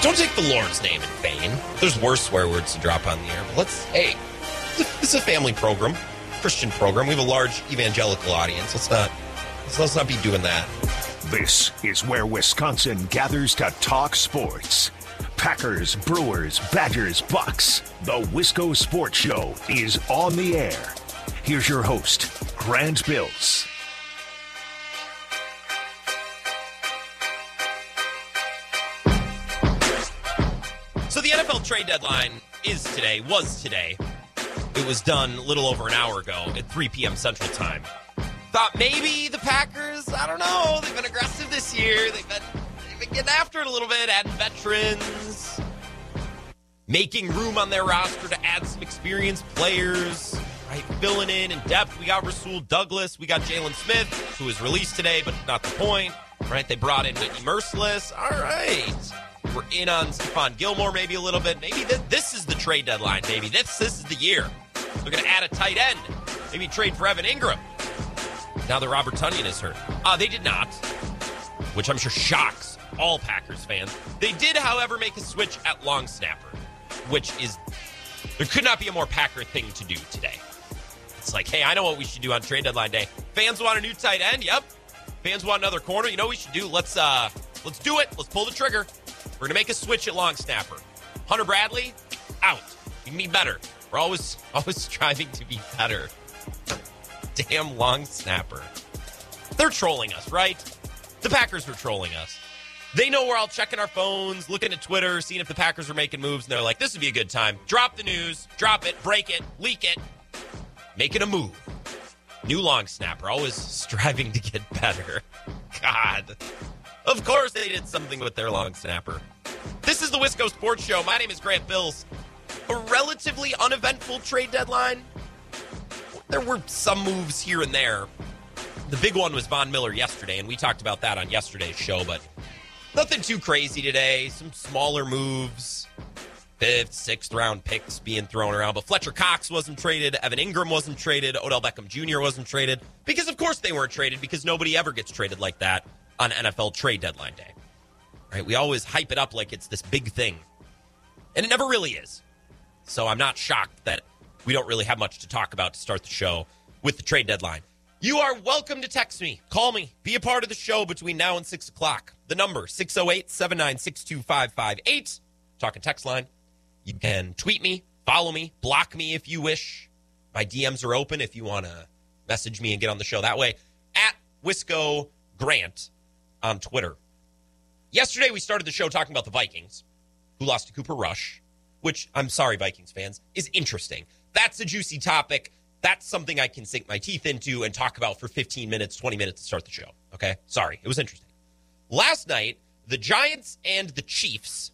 Don't take the Lord's name in vain. There's worse swear words to drop on the air. But let's, hey, this is a family program, Christian program. We have a large evangelical audience. Let's not, let's not be doing that. This is where Wisconsin gathers to talk sports. Packers, Brewers, Badgers, Bucks. The Wisco Sports Show is on the air. Here's your host, Grant Bills. Trade deadline is today, was today. It was done a little over an hour ago at 3 p.m. Central Time. Thought maybe the Packers, I don't know, they've been aggressive this year. They've been, they've been getting after it a little bit, adding veterans, making room on their roster to add some experienced players, right? Filling in in depth. We got Rasul Douglas, we got Jaylon Smith, who was released today, but not the point, right? They brought in Whitney Mercilus. All right. We're in on Stephon Gilmore maybe a little bit. Maybe this, this is the trade deadline, maybe. This, this is the year. They're going to add a tight end. Maybe trade for Evan Engram. Now that Robert Tonyan is hurt. Uh, they did not, which I'm sure shocks all Packers fans. They did, however, make a switch at long snapper, which is, there could not be a more Packer thing to do today. It's like, hey, I know what we should do on trade deadline day. Fans want a new tight end. Yep. Fans want another corner. You know what we should do? Let's uh let's do it. Let's pull the trigger. We're gonna make a switch at long snapper. Hunter Bradley, out. You can be better. We're always always striving to be better. Damn long snapper. They're trolling us, right? The Packers are trolling us. They know we're all checking our phones, looking at Twitter, seeing if the Packers are making moves, and they're like, this would be a good time. Drop the news, drop it, break it, leak it, make it a move. New long snapper, always striving to get better. God. Of course they did something with their long snapper. This is the Wisco Sports Show. My name is Grant Bills. A relatively uneventful trade deadline. There were some moves here and there. The big one was Von Miller yesterday, and we talked about that on yesterday's show, but nothing too crazy today. Some smaller moves. Fifth, sixth round picks being thrown around. But Fletcher Cox wasn't traded. Evan Engram wasn't traded. Odell Beckham Jr. wasn't traded. Because, of course, they weren't traded because nobody ever gets traded like that on NFL trade deadline day. Right? We always hype it up like it's this big thing. And it never really is. So I'm not shocked that we don't really have much to talk about to start the show with the trade deadline. You are welcome to text me, call me, be a part of the show between now and 6 o'clock. The number 608 796 2558. Talking text line. You can tweet me, follow me, block me if you wish. My DMs are open if you want to message me and get on the show that way. At Wisco Grant on Twitter. Yesterday, we started the show talking about the Vikings, who lost to Cooper Rush, which I'm sorry, Vikings fans, is interesting. That's a juicy topic. That's something I can sink my teeth into and talk about for 15 minutes, 20 minutes to start the show. Okay? Sorry, it was interesting. Last night, the Giants and the Chiefs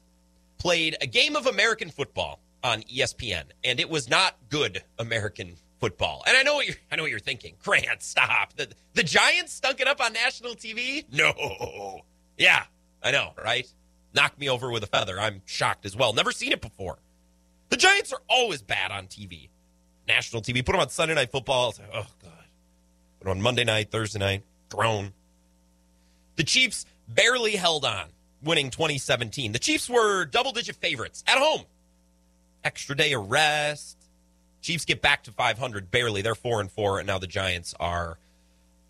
played a game of American football on ESPN, and it was not good American football. And I know what you're I know what you're thinking. Grant, stop. The the Giants stunk it up on national TV? No. Yeah, I know, right? Knock me over with a feather. I'm shocked as well. Never seen it before. The Giants are always bad on TV. National TV. Put them on Sunday night football. Like, oh god. Put them on Monday night, Thursday night. Grown. The Chiefs barely held on, winning 2017. The Chiefs were double digit favorites at home. Extra day of rest. Chiefs get back to 500 barely. They're 4 and 4 and now the Giants are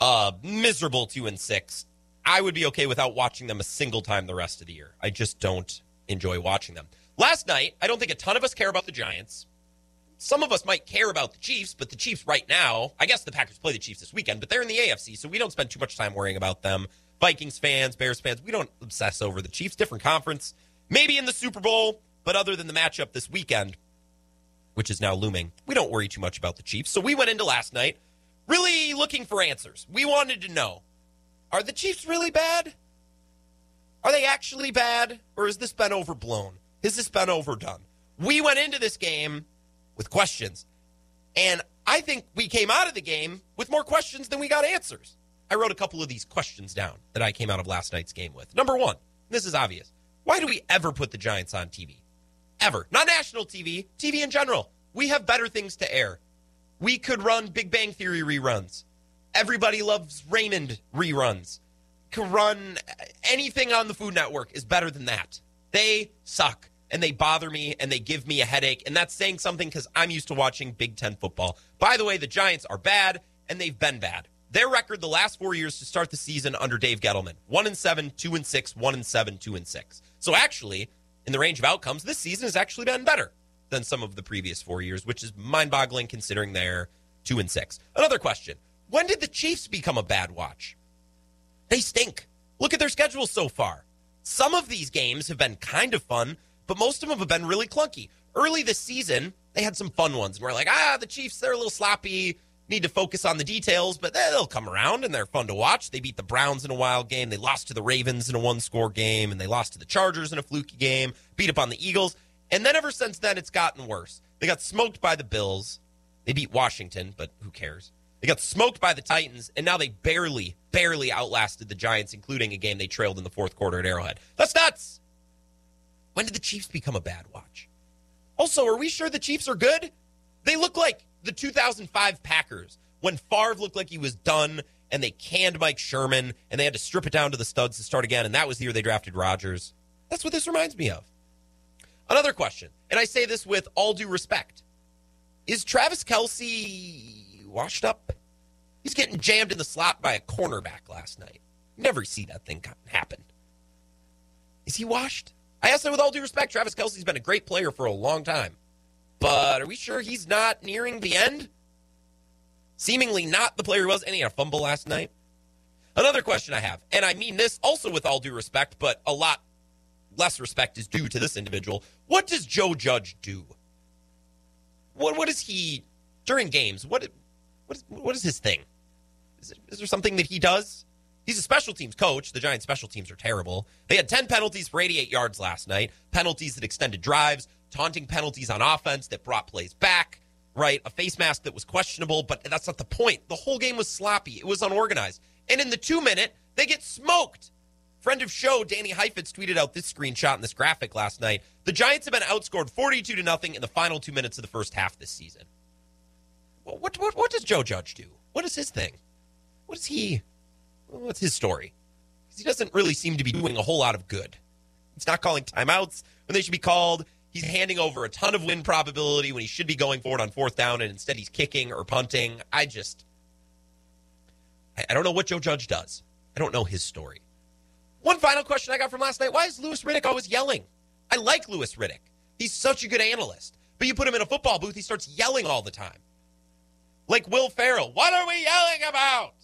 uh miserable 2 and 6. I would be okay without watching them a single time the rest of the year. I just don't enjoy watching them. Last night, I don't think a ton of us care about the Giants. Some of us might care about the Chiefs, but the Chiefs right now, I guess the Packers play the Chiefs this weekend, but they're in the AFC, so we don't spend too much time worrying about them. Vikings fans, Bears fans, we don't obsess over the Chiefs. Different conference, maybe in the Super Bowl, but other than the matchup this weekend, which is now looming, we don't worry too much about the Chiefs. So we went into last night really looking for answers. We wanted to know are the Chiefs really bad? Are they actually bad? Or has this been overblown? Has this been overdone? We went into this game with questions. And I think we came out of the game with more questions than we got answers. I wrote a couple of these questions down that I came out of last night's game with. Number one, this is obvious. Why do we ever put the Giants on TV? Ever. Not national TV, TV in general. We have better things to air. We could run Big Bang Theory reruns. Everybody loves Raymond reruns. Could run anything on the Food Network is better than that. They suck and they bother me and they give me a headache. And that's saying something because I'm used to watching Big Ten football. By the way, the Giants are bad and they've been bad. Their record the last four years to start the season under Dave Gettleman one and seven, two and six, one and seven, two and six. So actually, in the range of outcomes, this season has actually been better than some of the previous four years, which is mind boggling considering they're two and six. Another question When did the Chiefs become a bad watch? They stink. Look at their schedule so far. Some of these games have been kind of fun, but most of them have been really clunky. Early this season, they had some fun ones. And we're like, ah, the Chiefs, they're a little sloppy. Need to focus on the details, but they'll come around and they're fun to watch. They beat the Browns in a wild game. They lost to the Ravens in a one score game, and they lost to the Chargers in a fluky game, beat up on the Eagles. And then ever since then, it's gotten worse. They got smoked by the Bills. They beat Washington, but who cares? They got smoked by the Titans, and now they barely, barely outlasted the Giants, including a game they trailed in the fourth quarter at Arrowhead. That's nuts. When did the Chiefs become a bad watch? Also, are we sure the Chiefs are good? They look like the 2005 Packers when Favre looked like he was done and they canned Mike Sherman and they had to strip it down to the studs to start again. And that was the year they drafted Rodgers. That's what this reminds me of. Another question, and I say this with all due respect Is Travis Kelce washed up? He's getting jammed in the slot by a cornerback last night. Never see that thing happen. Is he washed? I ask that with all due respect. Travis Kelce's been a great player for a long time. But are we sure he's not nearing the end? Seemingly not the player he was, and he had a fumble last night. Another question I have, and I mean this also with all due respect, but a lot less respect is due to this individual. What does Joe Judge do? What what is he during games? What what is, what is his thing? Is, it, is there something that he does? He's a special teams coach. The Giants' special teams are terrible. They had 10 penalties for 88 yards last night, penalties that extended drives, taunting penalties on offense that brought plays back, right? A face mask that was questionable, but that's not the point. The whole game was sloppy, it was unorganized. And in the two minute, they get smoked. Friend of show Danny Heifetz tweeted out this screenshot and this graphic last night. The Giants have been outscored 42 to nothing in the final two minutes of the first half this season. What, what, what does Joe Judge do? What is his thing? What is he? What's his story? Because he doesn't really seem to be doing a whole lot of good. He's not calling timeouts when they should be called. He's handing over a ton of win probability when he should be going forward on fourth down, and instead he's kicking or punting. I just, I don't know what Joe Judge does. I don't know his story. One final question I got from last night: Why is Louis Riddick always yelling? I like Louis Riddick. He's such a good analyst, but you put him in a football booth, he starts yelling all the time, like Will Ferrell. What are we yelling about?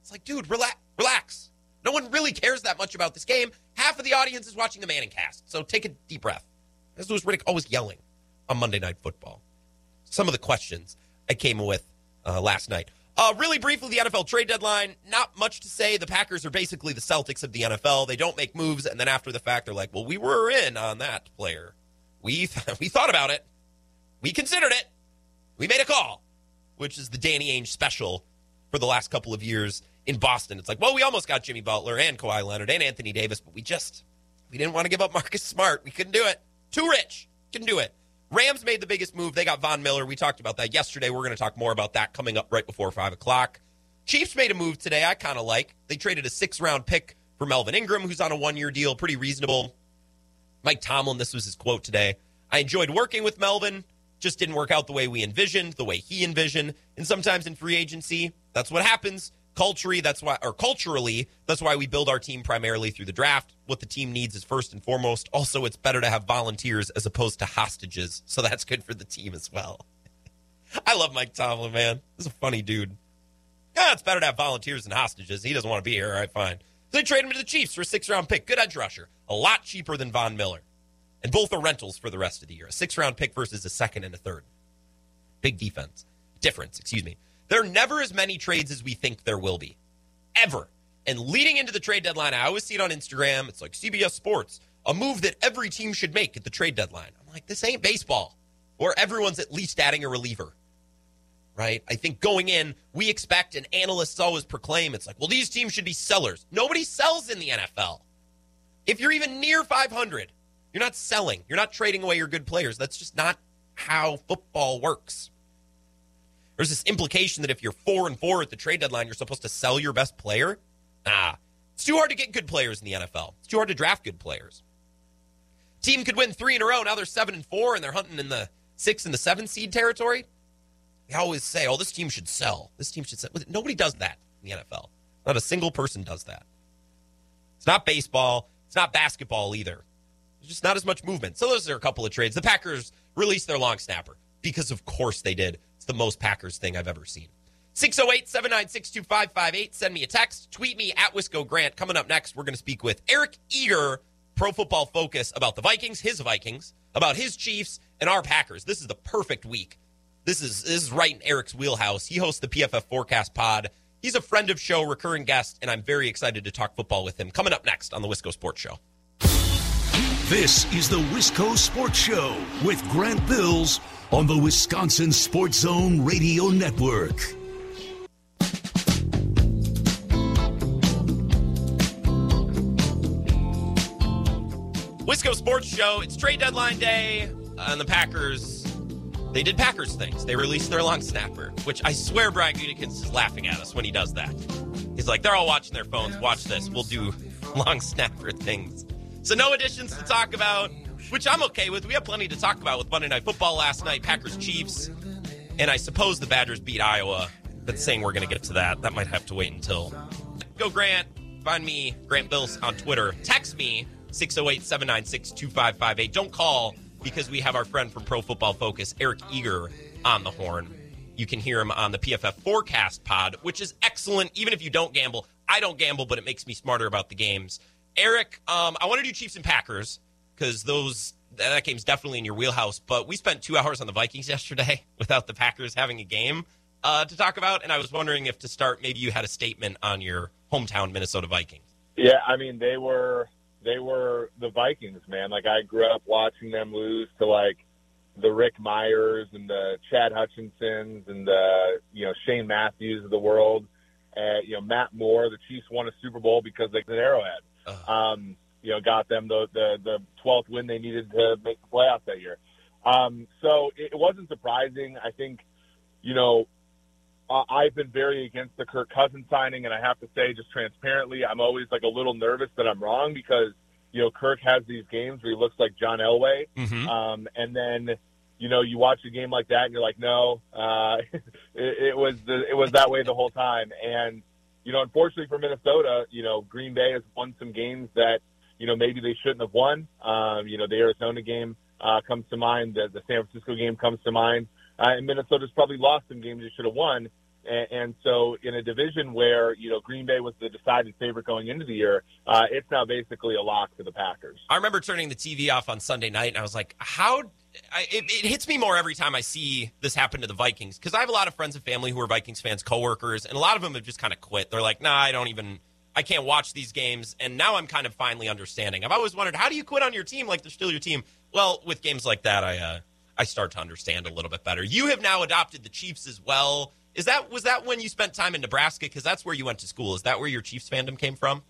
It's like, dude, relax. Relax. No one really cares that much about this game. Half of the audience is watching the Manning cast, so take a deep breath. As Louis Riddick always yelling on Monday Night Football. Some of the questions I came with uh, last night. Uh, really briefly, the NFL trade deadline. Not much to say. The Packers are basically the Celtics of the NFL. They don't make moves, and then after the fact, they're like, "Well, we were in on that player. We th- we thought about it. We considered it. We made a call." Which is the Danny Ainge special for the last couple of years in Boston. It's like, well, we almost got Jimmy Butler and Kawhi Leonard and Anthony Davis, but we just we didn't want to give up Marcus Smart. We couldn't do it. Too rich. Couldn't do it. Rams made the biggest move. They got Von Miller. We talked about that yesterday. We're going to talk more about that coming up right before 5 o'clock. Chiefs made a move today I kind of like. They traded a six round pick for Melvin Ingram, who's on a one year deal. Pretty reasonable. Mike Tomlin, this was his quote today. I enjoyed working with Melvin. Just didn't work out the way we envisioned, the way he envisioned. And sometimes in free agency, that's what happens culturally that's why or culturally that's why we build our team primarily through the draft. What the team needs is first and foremost also it's better to have volunteers as opposed to hostages. So that's good for the team as well. I love mike tomlin man. He's a funny dude. Yeah it's better to have volunteers than hostages. He doesn't want to be here. All right fine. So they trade him to the chiefs for a six round pick. Good edge rusher. A lot cheaper than von miller. And both are rentals for the rest of the year. A six round pick versus a second and a third. Big defense. Difference excuse me there are never as many trades as we think there will be, ever. And leading into the trade deadline, I always see it on Instagram. It's like CBS Sports, a move that every team should make at the trade deadline. I'm like, this ain't baseball, where everyone's at least adding a reliever, right? I think going in, we expect, and analysts always proclaim, it's like, well, these teams should be sellers. Nobody sells in the NFL. If you're even near 500, you're not selling. You're not trading away your good players. That's just not how football works. There's this implication that if you're four and four at the trade deadline, you're supposed to sell your best player. Ah, it's too hard to get good players in the NFL. It's too hard to draft good players. Team could win three in a row. Now they're seven and four, and they're hunting in the six and the seven seed territory. They always say, "Oh, this team should sell. This team should sell." Nobody does that in the NFL. Not a single person does that. It's not baseball. It's not basketball either. There's just not as much movement. So those are a couple of trades. The Packers released their long snapper because, of course, they did. It's the most Packers thing I've ever seen. 608 796 2558. Send me a text. Tweet me at Wisco Grant. Coming up next, we're going to speak with Eric Eager, Pro Football Focus, about the Vikings, his Vikings, about his Chiefs, and our Packers. This is the perfect week. This is this is right in Eric's wheelhouse. He hosts the PFF Forecast Pod. He's a friend of show, recurring guest, and I'm very excited to talk football with him. Coming up next on the Wisco Sports Show. This is the Wisco Sports Show with Grant Bills on the Wisconsin Sports Zone Radio Network. Wisco Sports Show. It's trade deadline day, and the Packers. They did Packers things. They released their long snapper, which I swear Brian Gutekunst is laughing at us when he does that. He's like, they're all watching their phones. Watch this. We'll do long snapper things. So no additions to talk about, which I'm okay with. We have plenty to talk about with Monday Night Football last night, Packers Chiefs, and I suppose the Badgers beat Iowa. But saying we're going to get to that, that might have to wait until. Go Grant. Find me, Grant Bills, on Twitter. Text me, 608 796 2558. Don't call because we have our friend from Pro Football Focus, Eric Eager, on the horn. You can hear him on the PFF Forecast Pod, which is excellent. Even if you don't gamble, I don't gamble, but it makes me smarter about the games. Eric, um, I want to do Chiefs and Packers because those that game's definitely in your wheelhouse. But we spent two hours on the Vikings yesterday without the Packers having a game uh, to talk about, and I was wondering if to start, maybe you had a statement on your hometown Minnesota Vikings. Yeah, I mean they were they were the Vikings, man. Like I grew up watching them lose to like the Rick Mirer and the Chad Hutchinsons and the you know Shane Matthews of the world. Uh, you know Matt Moore. The Chiefs won a Super Bowl because they an Arrowhead. Uh, Um, you know, got them the the the twelfth win they needed to make the playoffs that year. Um, so it, it wasn't surprising. I think, you know, uh, I've been very against the Kirk Cousins signing, and I have to say, just transparently, I'm always like a little nervous that I'm wrong because you know Kirk has these games where he looks like John Elway, mhm. um, and then you know you watch a game like that and you're like, no, uh, it, it was the, it was that way the whole time. And you know, unfortunately for Minnesota, you know Green Bay has won some games that you know maybe they shouldn't have won. Um, you know, the Arizona game uh, comes to mind, the, the San Francisco game comes to mind, uh, and Minnesota's probably lost some games they should have won. And, so, in a division where you know Green Bay was the decided favorite going into the year, uh, it's now basically a lock for the Packers. I remember turning the TV off on Sunday night, and I was like, "How?" I, it, it hits me more every time I see this happen to the Vikings because I have a lot of friends and family who are Vikings fans, coworkers, and a lot of them have just kind of quit. They're like, "Nah, I don't even, I can't watch these games." And now I'm kind of finally understanding. I've always wondered, how do you quit on your team like they're still your team? Well, with games like that, I uh, I start to understand a little bit better. You have now adopted the Chiefs as well. Is that was that when you spent time in Nebraska? Because that's where you went to school. Is that where your Chiefs fandom came from?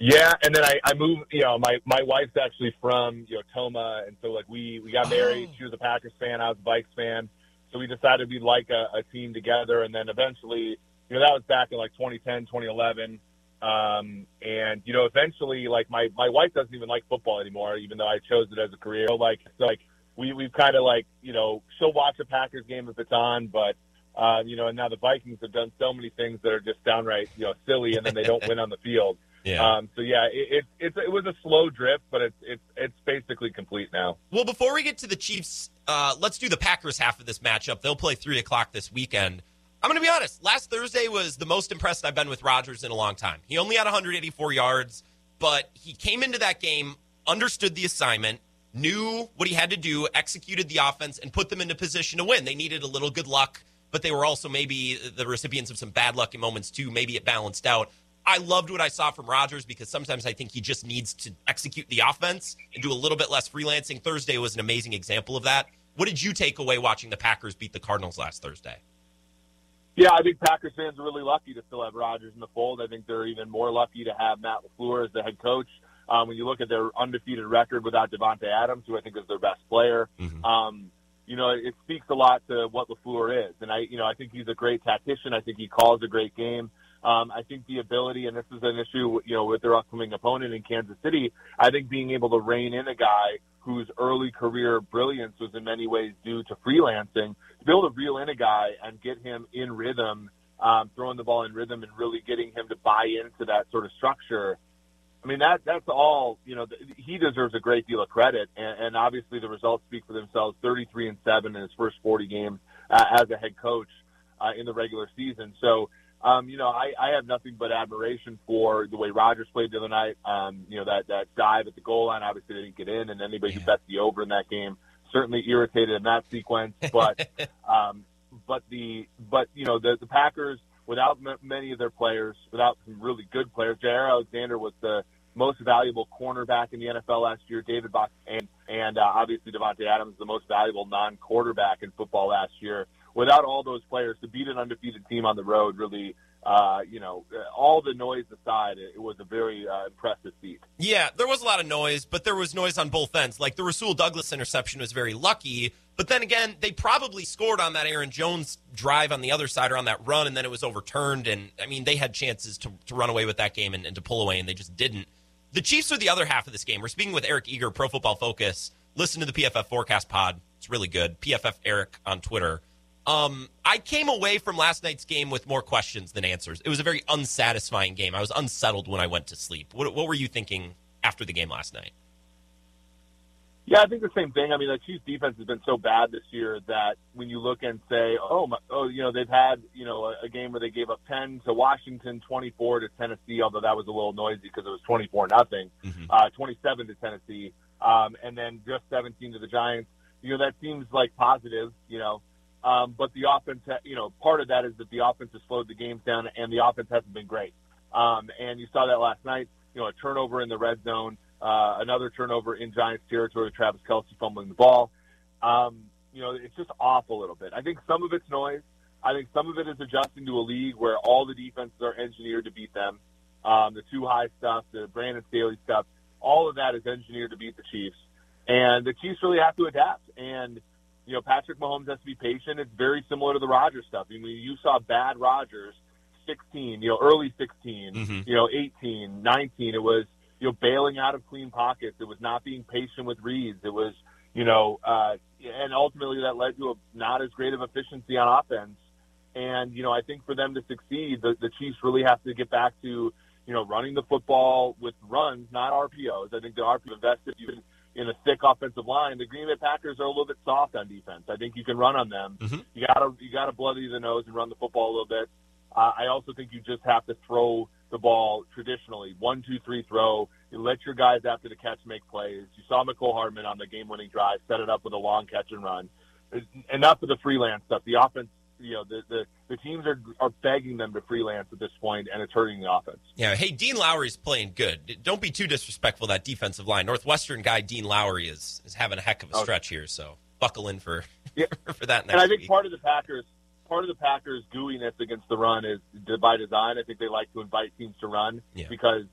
Yeah, and then I, I moved. You know, my my wife's actually from you know Tomah, and so like we we got married. Oh. She was a Packers fan. I was a Vikes fan. So we decided we'd like a, a team together, and then eventually, you know, that was back in like 2010, 2011. Um, and you know, eventually, like my my wife doesn't even like football anymore, even though I chose it as a career. So, like, so, like we we've kind of like you know she'll watch a Packers game if it's on, but uh, you know, and now the Vikings have done so many things that are just downright you know silly, and then they don't win on the field. Yeah. Um, so yeah, it, it, it's it was a slow drift, but it's it's it's basically complete now. Well, before we get to the Chiefs, uh, let's do the Packers half of this matchup. They'll play three o'clock this weekend. I'm going to be honest. Last Thursday was the most impressed I've been with Rodgers in a long time. He only had 184 yards, but he came into that game, understood the assignment, knew what he had to do, executed the offense, and put them into position to win. They needed a little good luck, but they were also maybe the recipients of some bad luck in moments too. Maybe it balanced out. I loved what I saw from Rodgers because sometimes I think he just needs to execute the offense and do a little bit less freelancing. Thursday was an amazing example of that. What did you take away watching the Packers beat the Cardinals last Thursday? Yeah, I think Packers fans are really lucky to still have Rodgers in the fold. I think they're even more lucky to have Matt LaFleur as the head coach. Um, when you look at their undefeated record without Davante Adams, who I think is their best player, Mhm. um, you know, it speaks a lot to what LaFleur is. And I, you know, I think he's a great tactician. I think he calls a great game. Um, I think the ability, and this is an issue, you know, with their upcoming opponent in Kansas City. I think being able to rein in a guy whose early career brilliance was in many ways due to freelancing, to be able to reel in a guy and get him in rhythm, um, throwing the ball in rhythm, and really getting him to buy into that sort of structure. I mean that that's all you know. He deserves a great deal of credit, and, and obviously the results speak for themselves. Thirty-three and seven in his first forty games uh, as a head coach uh, in the regular season. So um, you know, I, I have nothing but admiration for the way Rodgers played the other night. Um, you know, that, that dive at the goal line, obviously didn't get in, and anybody yeah. who bet the over in that game certainly irritated in that sequence. But, um, but the, but, you know, the, the Packers, without m- many of their players, without some really good players, Jaire Alexander was the most valuable cornerback in the NFL last year. David Bach and, and uh, obviously Davante Adams, the most valuable non-quarterback in football last year without all those players to beat an undefeated team on the road, really, uh, you know, all the noise aside, it, was a very uh, impressive feat. Yeah, there was a lot of noise, but there was noise on both ends. Like the Rasul Douglas interception was very lucky, but then again, they probably scored on that Aaron Jones drive on the other side or on that run, and then it was overturned. And I mean, they had chances to, to run away with that game and, and to pull away, and they just didn't. The Chiefs are the other half of this game. We're speaking with Eric Eager, Pro Football Focus. Listen to the PFF Forecast Pod. It's really good. PFF Eric on Twitter. Um, I came away from last night's game with more questions than answers. It was a very unsatisfying game. I was unsettled when I went to sleep. What, what were you thinking after the game last night? Yeah, I think the same thing. I mean, the Chiefs' defense has been so bad this year that when you look and say, "Oh, my, oh, you know, they've had you know a, a game where they gave up ten to Washington, twenty-four to Tennessee, although that was a little noisy because it was twenty-four nothing, mm-hmm. uh, twenty-seven to Tennessee, um, and then just seventeen to the Giants." You know, that seems like positive. You know, um, but the offense, you know, part of that is that the offense has slowed the games down, and the offense hasn't been great. Um, and you saw that last night. You know, a turnover in the red zone, uh, another turnover in Giants territory. Travis Kelce fumbling the ball. Um, you know, it's just off a little bit. I think some of it's noise. I think some of it is adjusting to a league where all the defenses are engineered to beat them. Um, the two high stuff, the Brandon Staley stuff, all of that is engineered to beat the Chiefs. And the Chiefs really have to adapt. And you know, Patrick Mahomes has to be patient. It's very similar to the Rodgers stuff. I mean, you saw bad Rodgers, 16, you know, early 16, mm-hmm. you know, 18, 19. It was, you know, bailing out of clean pockets. It was not being patient with reads. It was, you know, uh, and ultimately that led to a not as great of efficiency on offense. And, you know, I think for them to succeed, the, the Chiefs really have to get back to, you know, running the football with runs, not RPOs. I think the RPO invested even – in a thick offensive line. The Green Bay Packers are a little bit soft on defense. I think you can run on them. Mm-hmm. You gotta you gotta bloody the nose and run the football a little bit. Uh, I also think you just have to throw the ball traditionally, one, two, three, throw. You let your guys after the catch make plays. You saw Mecole Hardman on the game-winning drive set it up with a long catch and run. Enough of the freelance stuff. The offense you know the, the, the teams are are begging them to freelance at this point, and it's hurting the offense. Yeah. Hey, Dean Lowry's playing good. Don't be too disrespectful that defensive line. Northwestern guy Dean Lowry is is having a heck of a oh. stretch here, so buckle in for yeah. for that. and I think week. part of the Packers part of the Packers' gooiness against the run is by design. I think they like to invite teams to run yeah. because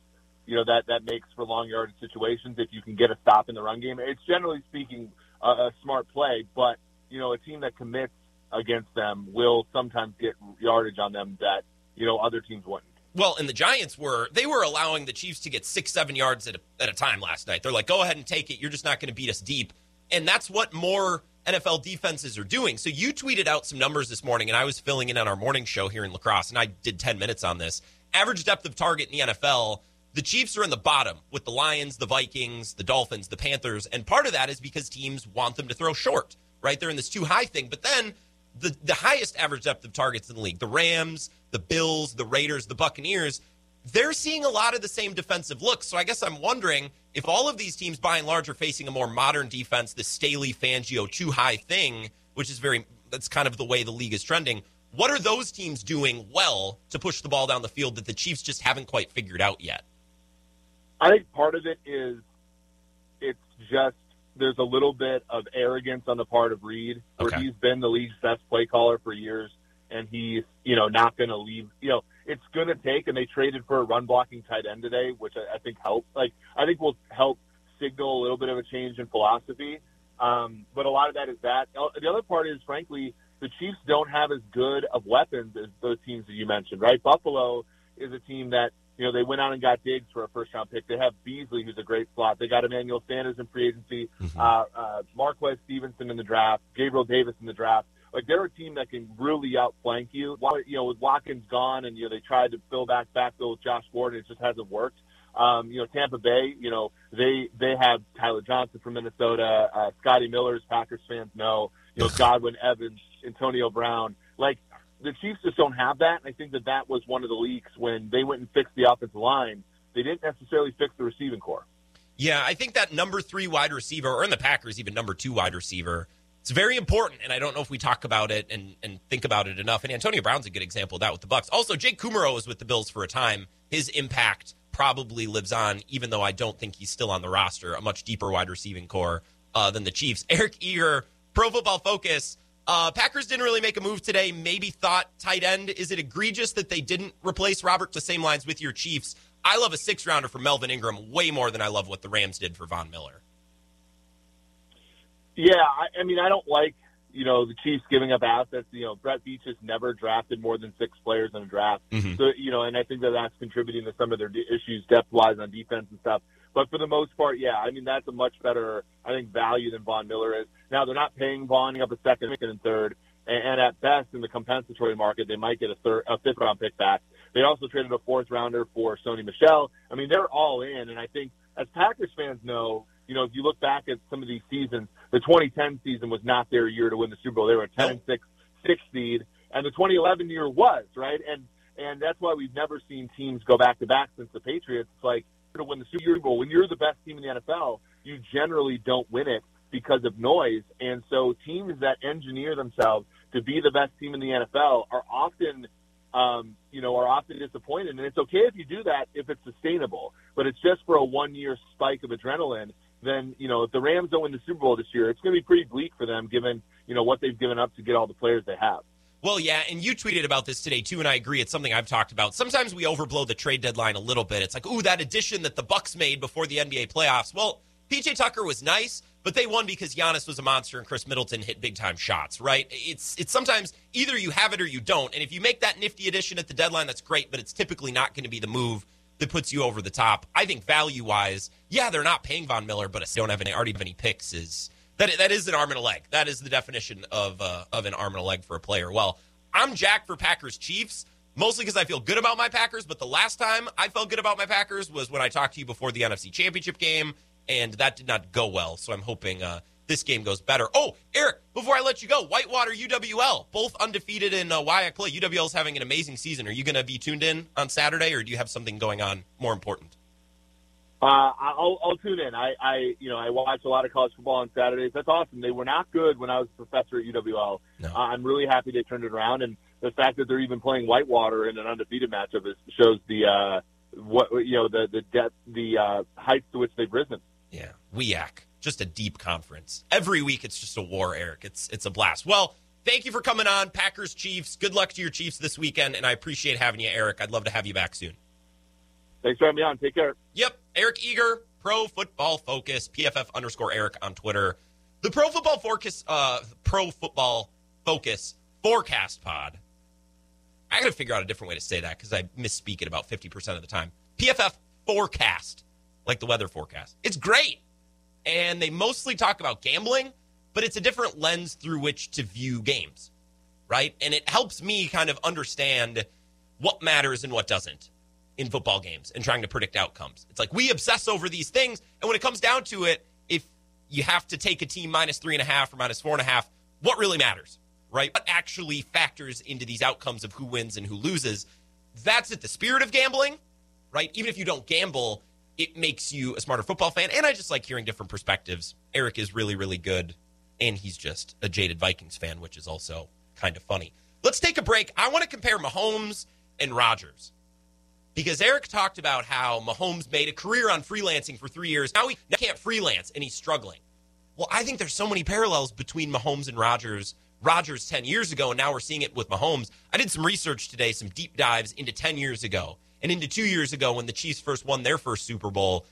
you know that that makes for long yardage situations. If you can get a stop in the run game, it's generally speaking a, a smart play. But you know, a team that commits against them will sometimes get yardage on them that you know other teams wouldn't. Well, and the Giants were they were allowing the Chiefs to get six, seven yards at a, at a time last night. They're like, go ahead and take it. You're just not going to beat us deep, and that's what more NFL defenses are doing. So you tweeted out some numbers this morning, and I was filling in on our morning show here in La Crosse, and I did ten minutes on this. Average depth of target in the NFL. The Chiefs are in the bottom with the Lions, the Vikings, the Dolphins, the Panthers, and part of that is because teams want them to throw short, right? They're in this two high thing. But then the, the highest average depth of targets in the league. The Rams, the Bills, the Raiders, the Buccaneers, they're seeing a lot of the same defensive looks. So I guess I'm wondering if all of these teams, by and large, are facing a more modern defense, the Staley Fangio two high thing, which is very, that's kind of the way the league is trending. What are those teams doing well to push the ball down the field that the Chiefs just haven't quite figured out yet? I think part of it is it's just there's a little bit of arrogance on the part of Reid, where okay. he's been the league's best play caller for years, and he's you know not going to leave. You know, it's going to take, and they traded for a run blocking tight end today, which I, I think helps. Like I think will help signal a little bit of a change in philosophy. Um, but a lot of that is that. The other part is, frankly, the Chiefs don't have as good of weapons as those teams that you mentioned, right? Buffalo is a team that you know they went out and got Diggs for a first round pick. They have Beasley, who's a great slot. They got Emmanuel Sanders in free agency, mm-hmm. uh, uh, Marquez Stevenson in the draft, Gabriel Davis in the draft. Like they're a team that can really outflank you. You know, with Watkins gone, and you know they tried to fill back backfill with Josh Gordon, it just hasn't worked. Um, you know, Tampa Bay, you know, they they have Tyler Johnson from Minnesota, uh, Scotty Miller, as Packers fans know, you know, Godwin Evans, Antonio Brown. Like the Chiefs just don't have that. And I think that that was one of the leaks when they went and fixed the offensive line. They didn't necessarily fix the receiving corps. Yeah, I think that number three wide receiver, or in the Packers, even number two wide receiver, it's very important. And I don't know if we talk about it and, and think about it enough. And Antonio Brown's a good example of that with the Bucks. Also, Jake Kumerow was with the Bills for a time. His impact probably lives on, even though I don't think he's still on the roster, a much deeper wide receiving corps uh, than the Chiefs. Eric Eager, Pro Football Focus. Uh, Packers didn't really make a move today. Maybe thought tight end. Is it egregious that they didn't replace Robert the same lines with your Chiefs? I love a six rounder for Melvin Ingram way more than I love what the Rams did for Von Miller. Yeah, I, I mean, I don't like you know, the Chiefs giving up assets. You know, Brett Veach has never drafted more than six players in a draft. Mm-hmm. So, you know, and I think that that's contributing to some of their issues depth wise on defense and stuff. But for the most part, yeah, I mean, that's a much better, I think, value than Von Miller is. Now, they're not paying Von up a second, second and third. And, and at best, in the compensatory market, they might get a third, a fifth round pick back. They also traded a fourth rounder for Sony Michel. I mean, they're all in. And I think, as Packers fans know, you know, if you look back at some of these seasons, the 2010 season was not their year to win the Super Bowl. They were a 10 and 6 six seed, and the 2011 year was right, and and that's why we've never seen teams go back to back since the Patriots. It's like to win the Super Bowl when you're the best team in the NFL, you generally don't win it because of noise, and so teams that engineer themselves to be the best team in the NFL are often um, you know, are often disappointed. And it's okay if you do that if it's sustainable, but it's just for a one year spike of adrenaline then you know if the Rams don't win the Super Bowl this year, it's going to be pretty bleak for them, given you know what they've given up to get all the players they have. Well, yeah, and you tweeted about this today too, and I agree. It's something I've talked about. Sometimes we overblow the trade deadline a little bit. It's like, ooh, that addition that the Bucks made before the NBA playoffs. Well, PJ Tucker was nice, but they won because Giannis was a monster and Khris Middleton hit big time shots, right? It's it's sometimes either you have it or you don't. And if you make that nifty addition at the deadline, that's great, but it's typically not going to be the move that puts you over the top. I think value wise, yeah, they're not paying Von Miller, but they don't have any already have any picks. Is that that is an arm and a leg? That is the definition of uh, of an arm and a leg for a player. Well, I'm Jack for Packers Chiefs. Mostly because I feel good about my Packers, but the last time I felt good about my Packers was when I talked to you before the NFC Championship game, and that did not go well. So I'm hoping uh, this game goes better. Oh, Eric, before I let you go, Whitewater UWL, both undefeated in uh, WIAC play. UWL is having an amazing season. Are you going to be tuned in on Saturday, or do you have something going on more important? Uh, I'll, I'll tune in. I, I, you know, I watch a lot of college football on Saturdays. That's awesome. They were not good when I was a professor at UWL. No. Uh, I'm really happy they turned it around, and the fact that they're even playing Whitewater in an undefeated matchup is, shows the uh, what you know the the depth, the uh, heights to which they've risen. Yeah, WIAC just a deep conference. Every week it's just a war, Eric. It's it's a blast. Well, thank you for coming on, Packers Chiefs. Good luck to your Chiefs this weekend, and I appreciate having you, Eric. I'd love to have you back soon. Thanks for having me on. Take care. Yep, Eric Eager, Pro Football Focus, PFF underscore Eric on Twitter. The Pro Football Focus, uh, Pro Football Focus Forecast Pod. I got to figure out a different way to say that because I misspeak it about 50% of the time. PFF Forecast, like the weather forecast. It's great and they mostly talk about gambling, but it's a different lens through which to view games, right? And it helps me kind of understand what matters and what doesn't in football games and trying to predict outcomes. It's like we obsess over these things, and when it comes down to it, if you have to take a team minus three and a half or minus four and a half, what really matters, right? What actually factors into these outcomes of who wins and who loses? That's at the spirit of gambling, right? Even if you don't gamble, it makes you a smarter football fan. And I just like hearing different perspectives. Eric is really, really good. And he's just a jaded Vikings fan, which is also kind of funny. Let's take a break. I want to compare Mahomes and Rodgers because Eric talked about how Mahomes made a career on freelancing for three years. Now he can't freelance and he's struggling. Well, I think there's so many parallels between Mahomes and Rodgers. Rodgers 10 years ago, and now we're seeing it with Mahomes. I did some research today, some deep dives into 10 years ago and into two years ago when the Chiefs first won their first Super Bowl,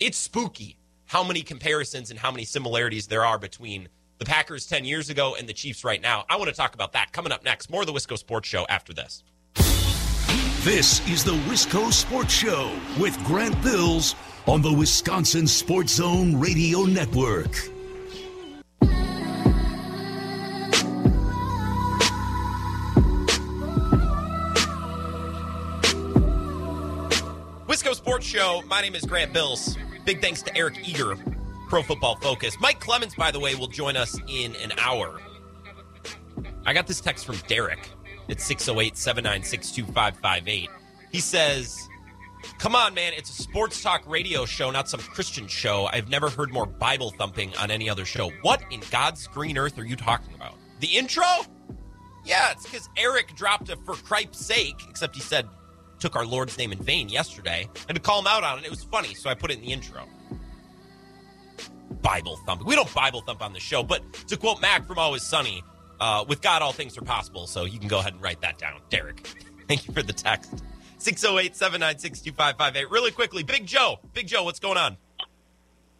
it's spooky how many comparisons and how many similarities there are between the Packers 10 years ago and the Chiefs right now. I want to talk about that coming up next. More of the Wisco Sports Show after this. This is the Wisco Sports Show with Grant Bills on the Wisconsin Sports Zone Radio Network. Sports Show. My name is Grant Bills. Big thanks to Eric Eager, Pro Football Focus. Mike Clemens, by the way, will join us in an hour. I got this text from Derek. It's 608 796 2558. He says, Come on, man. It's a sports talk radio show, not some Christian show. I've never heard more Bible thumping on any other show. What in God's green earth are you talking about? The intro? Yeah, it's because Eric dropped a for Cripe's sake, except he said, took our Lord's name in vain yesterday. And to call him out on it, it was funny, so I put it in the intro. Bible thumping. We don't Bible thump on the show, but to quote Mac from Always Sunny, uh, with God, all things are possible. So you can go ahead and write that down. Derek, thank you for the text. 608 796 2558. Really quickly, Big Joe. Big Joe, what's going on?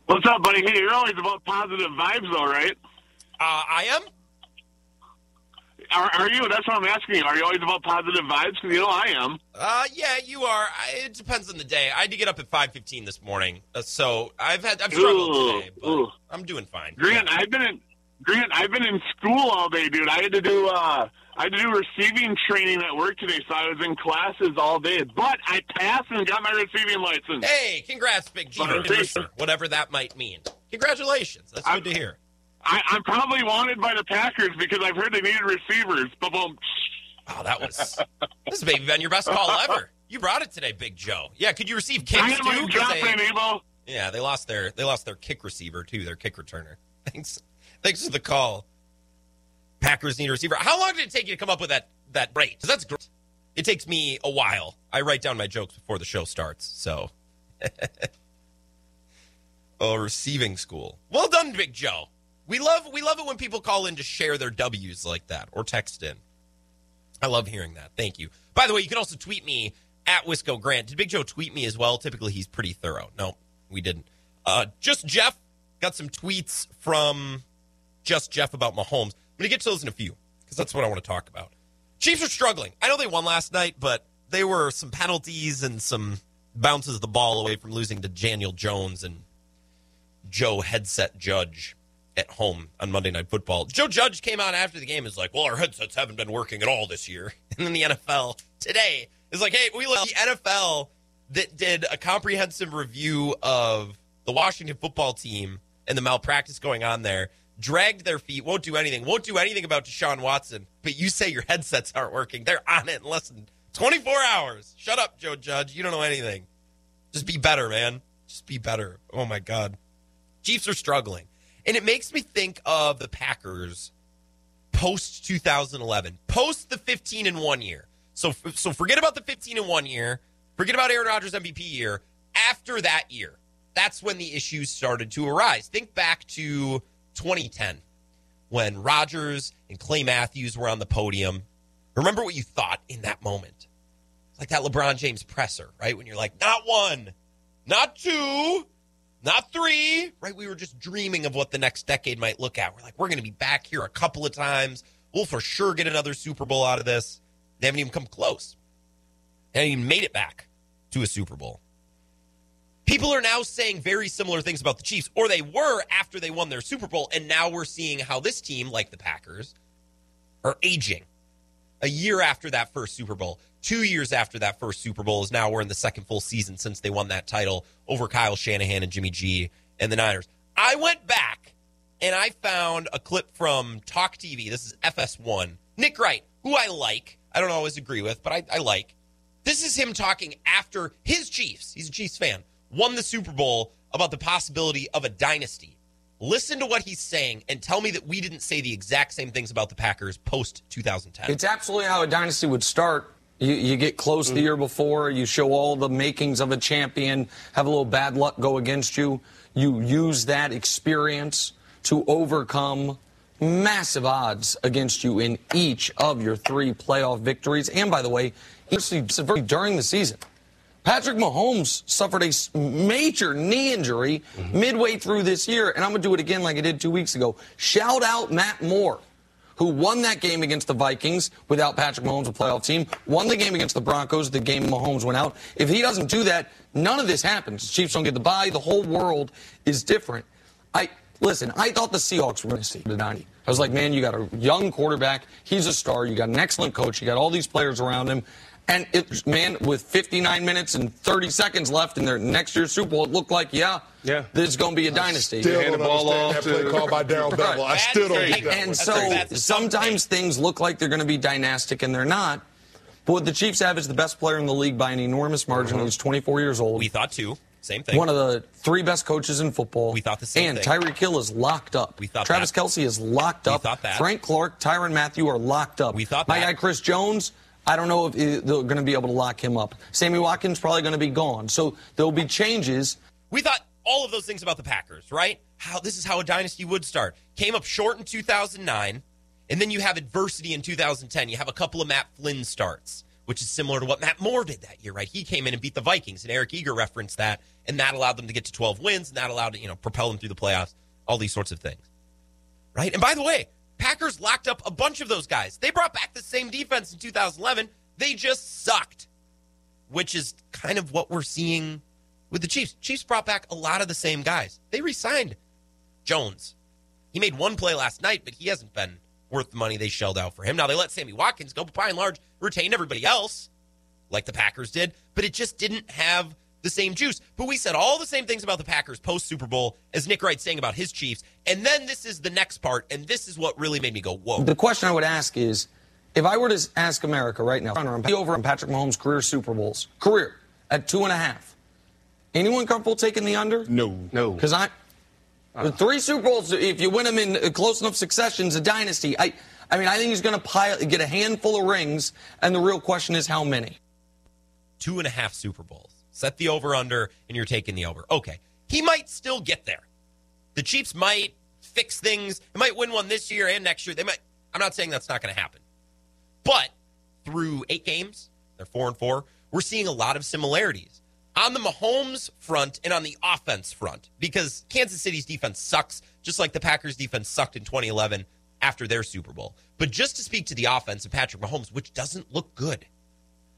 What's up, buddy? Hey, you're always about positive vibes, though, right? Uh, I am? Are, are you? That's what I'm asking you. Are you always about positive vibes? Because you know I am. Uh, yeah, you are. I, it depends on the day. I had to get up at 5.15 this morning, uh, so I've had I've struggled Ooh, today, but ooh. I'm doing fine. Grant, Yeah. I've been in Grant. I've been in school all day, dude. I had to do uh, I had to do receiving training at work today, so I was in classes all day. But I passed and got my receiving license. Hey, congrats, Big G. Well, thank you. Whatever that might mean. Congratulations. That's I'm- good to hear. I, I'm probably wanted by the Packers because I've heard they needed receivers. But boom. Oh, that was this has maybe been your best call ever. You brought it today, Big Joe. Yeah, could you receive kicks too? Dynamite 'Cause drop they- yeah, they lost their they lost their kick receiver too, their kick returner. Thanks, thanks for the call. Packers need a receiver. How long did it take you to come up with that that rate? that's great. It takes me a while. I write down my jokes before the show starts, so. oh, receiving school. Well done, Big Joe. We love we love it when people call in to share their W's like that or text in. I love hearing that. Thank you. By the way, you can also tweet me at Wisco Grant. Did Big Joe tweet me as well? Typically, he's pretty thorough. No, we didn't. Uh, just Jeff got some tweets from just Jeff about Mahomes. I'm to get to those in a few because that's what I want to talk about. Chiefs are struggling. I know they won last night, but they were some penalties and some bounces of the ball away from losing to Daniel Jones and Joe Headset Judge at home on Monday Night Football. Joe Judge came out after the game and is like, well, our headsets haven't been working at all this year. And then the NFL today is like, hey, we look the NFL that did a comprehensive review of the Washington football team and the malpractice going on there, dragged their feet, won't do anything, won't do anything about Deshaun Watson, but you say your headsets aren't working. They're on it in less than 24 hours. Shut up, Joe Judge. You don't know anything. Just be better, man. Just be better. Oh, my God. Chiefs are struggling. And it makes me think of the Packers post 2011, post the 15 and 1 year. So so forget about the 15 and 1 year, forget about Aaron Rodgers MVP year. After that year, that's when the issues started to arise. Think back to 2010 when Rodgers and Clay Matthews were on the podium. Remember what you thought in that moment. Like that LeBron James presser, right? When you're like, not one, not two, not three, right? We were just dreaming of what the next decade might look at. We're like, we're going to be back here a couple of times. We'll for sure get another Super Bowl out of this. They haven't even come close. They haven't even made it back to a Super Bowl. People are now saying very similar things about the Chiefs, or they were after they won their Super Bowl, and now we're seeing how this team, like the Packers, are aging. A year after that first Super Bowl, two years after that first Super Bowl, is now we're in the second full season since they won that title over Kyle Shanahan and Jimmy G and the Niners. I went back and I found a clip from Talk TV. This is FS1. Nick Wright, who I like, I don't always agree with, but I, I like. This is him talking after his Chiefs, he's a Chiefs fan, won the Super Bowl about the possibility of a dynasty. Listen to what he's saying and tell me that we didn't say the exact same things about the Packers post 2010. It's absolutely how a dynasty would start. You, you get close the mm-hmm. year before, you show all the makings of a champion, have a little bad luck go against you. You use that experience to overcome massive odds against you in each of your three playoff victories. And by the way, during the season. Patrick Mahomes suffered a major knee injury mm-hmm. midway through this year, and I'm going to do it again like I did two weeks ago. Shout out Matt Moore, who won that game against the Vikings without Patrick Mahomes, a playoff team, won the game against the Broncos, the game Mahomes went out. If he doesn't do that, none of this happens. The Chiefs don't get the bye. The whole world is different. I listen. I thought the Seahawks were going to see the 90. I was like, man, you got a young quarterback. He's a star. You got an excellent coach. You got all these players around him. And it, man, with 59 minutes and 30 seconds left in their next year's Super Bowl, it looked like, yeah, Yeah. this is going to be a dynasty. Still hand the ball off that play to- call by Darrell Bevell. I still don't get that. And one. so That's sometimes things look like they're going to be dynastic and they're not. But what the Chiefs have is the best player in the league by an enormous margin. Uh-huh. He's 24 years old. We thought too. Same thing. One of the three best coaches in football. We thought the same And thing. Tyreek Hill is locked up. We thought Travis that. Kelce is locked up. We up. thought that. Frank Clark, Tyrann Mathieu are locked up. We thought My that. guy Chris Jones, I don't know if they're going to be able to lock him up. Sammy Watkins probably going to be gone. So there'll be changes. We thought all of those things about the Packers, right? How this is how a dynasty would start. Came up short in 2009, and then you have adversity in 2010. You have a couple of Matt Flynn starts, which is similar to what Matt Moore did that year, right? He came in and beat the Vikings, and Eric Eager referenced that, and that allowed them to get to 12 wins, and that allowed you know propel them through the playoffs, all these sorts of things, right? And by the way, Packers locked up a bunch of those guys. They brought back the same defense in 2011. They just sucked which is kind of what we're seeing with the Chiefs. Chiefs brought back a lot of the same guys. They re-signed Jones. He made one play last night, but he hasn't been worth the money they shelled out for him. Now they let Sammy Watkins go, but by and large retained everybody else, like the Packers did. But it just didn't have the same juice. But we said all the same things about the Packers post Super Bowl as Nick Wright saying about his Chiefs. And then this is the next part, and this is what really made me go, whoa. The question I would ask is, if I were to ask America right now, over on Patrick Mahomes' career Super Bowls, career at two and a half, anyone comfortable taking the under? No. No. Because I, with three Super Bowls, if you win them in uh, close enough succession, successions, a dynasty. I, I mean, I think he's going to pile, get a handful of rings, and the real question is how many. two and a half Super Bowls. Set the over under, and you're taking the over. Okay. He might still get there. The Chiefs might fix things. They might win one this year and next year. They might. I'm not saying that's not going to happen. But through eight games, they're four and four. We're seeing a lot of similarities on the Mahomes front and on the offense front because Kansas City's defense sucks, just like the Packers' defense sucked in 2011 after their Super Bowl. But just to speak to the offense of Patrick Mahomes, which doesn't look good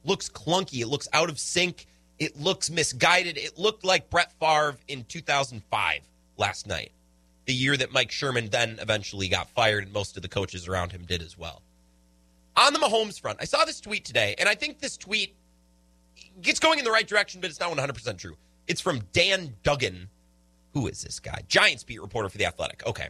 looks clunky. It looks out of sync. It looks misguided. It looked like Brett Favre in 2005 last night, the year that Mike Sherman then eventually got fired, and most of the coaches around him did as well. On the Mahomes front, I saw this tweet today, and I think this tweet gets going in the right direction, but it's not 100% true. It's from Dan Duggan. Who is this guy? Giants beat reporter for The Athletic. Okay.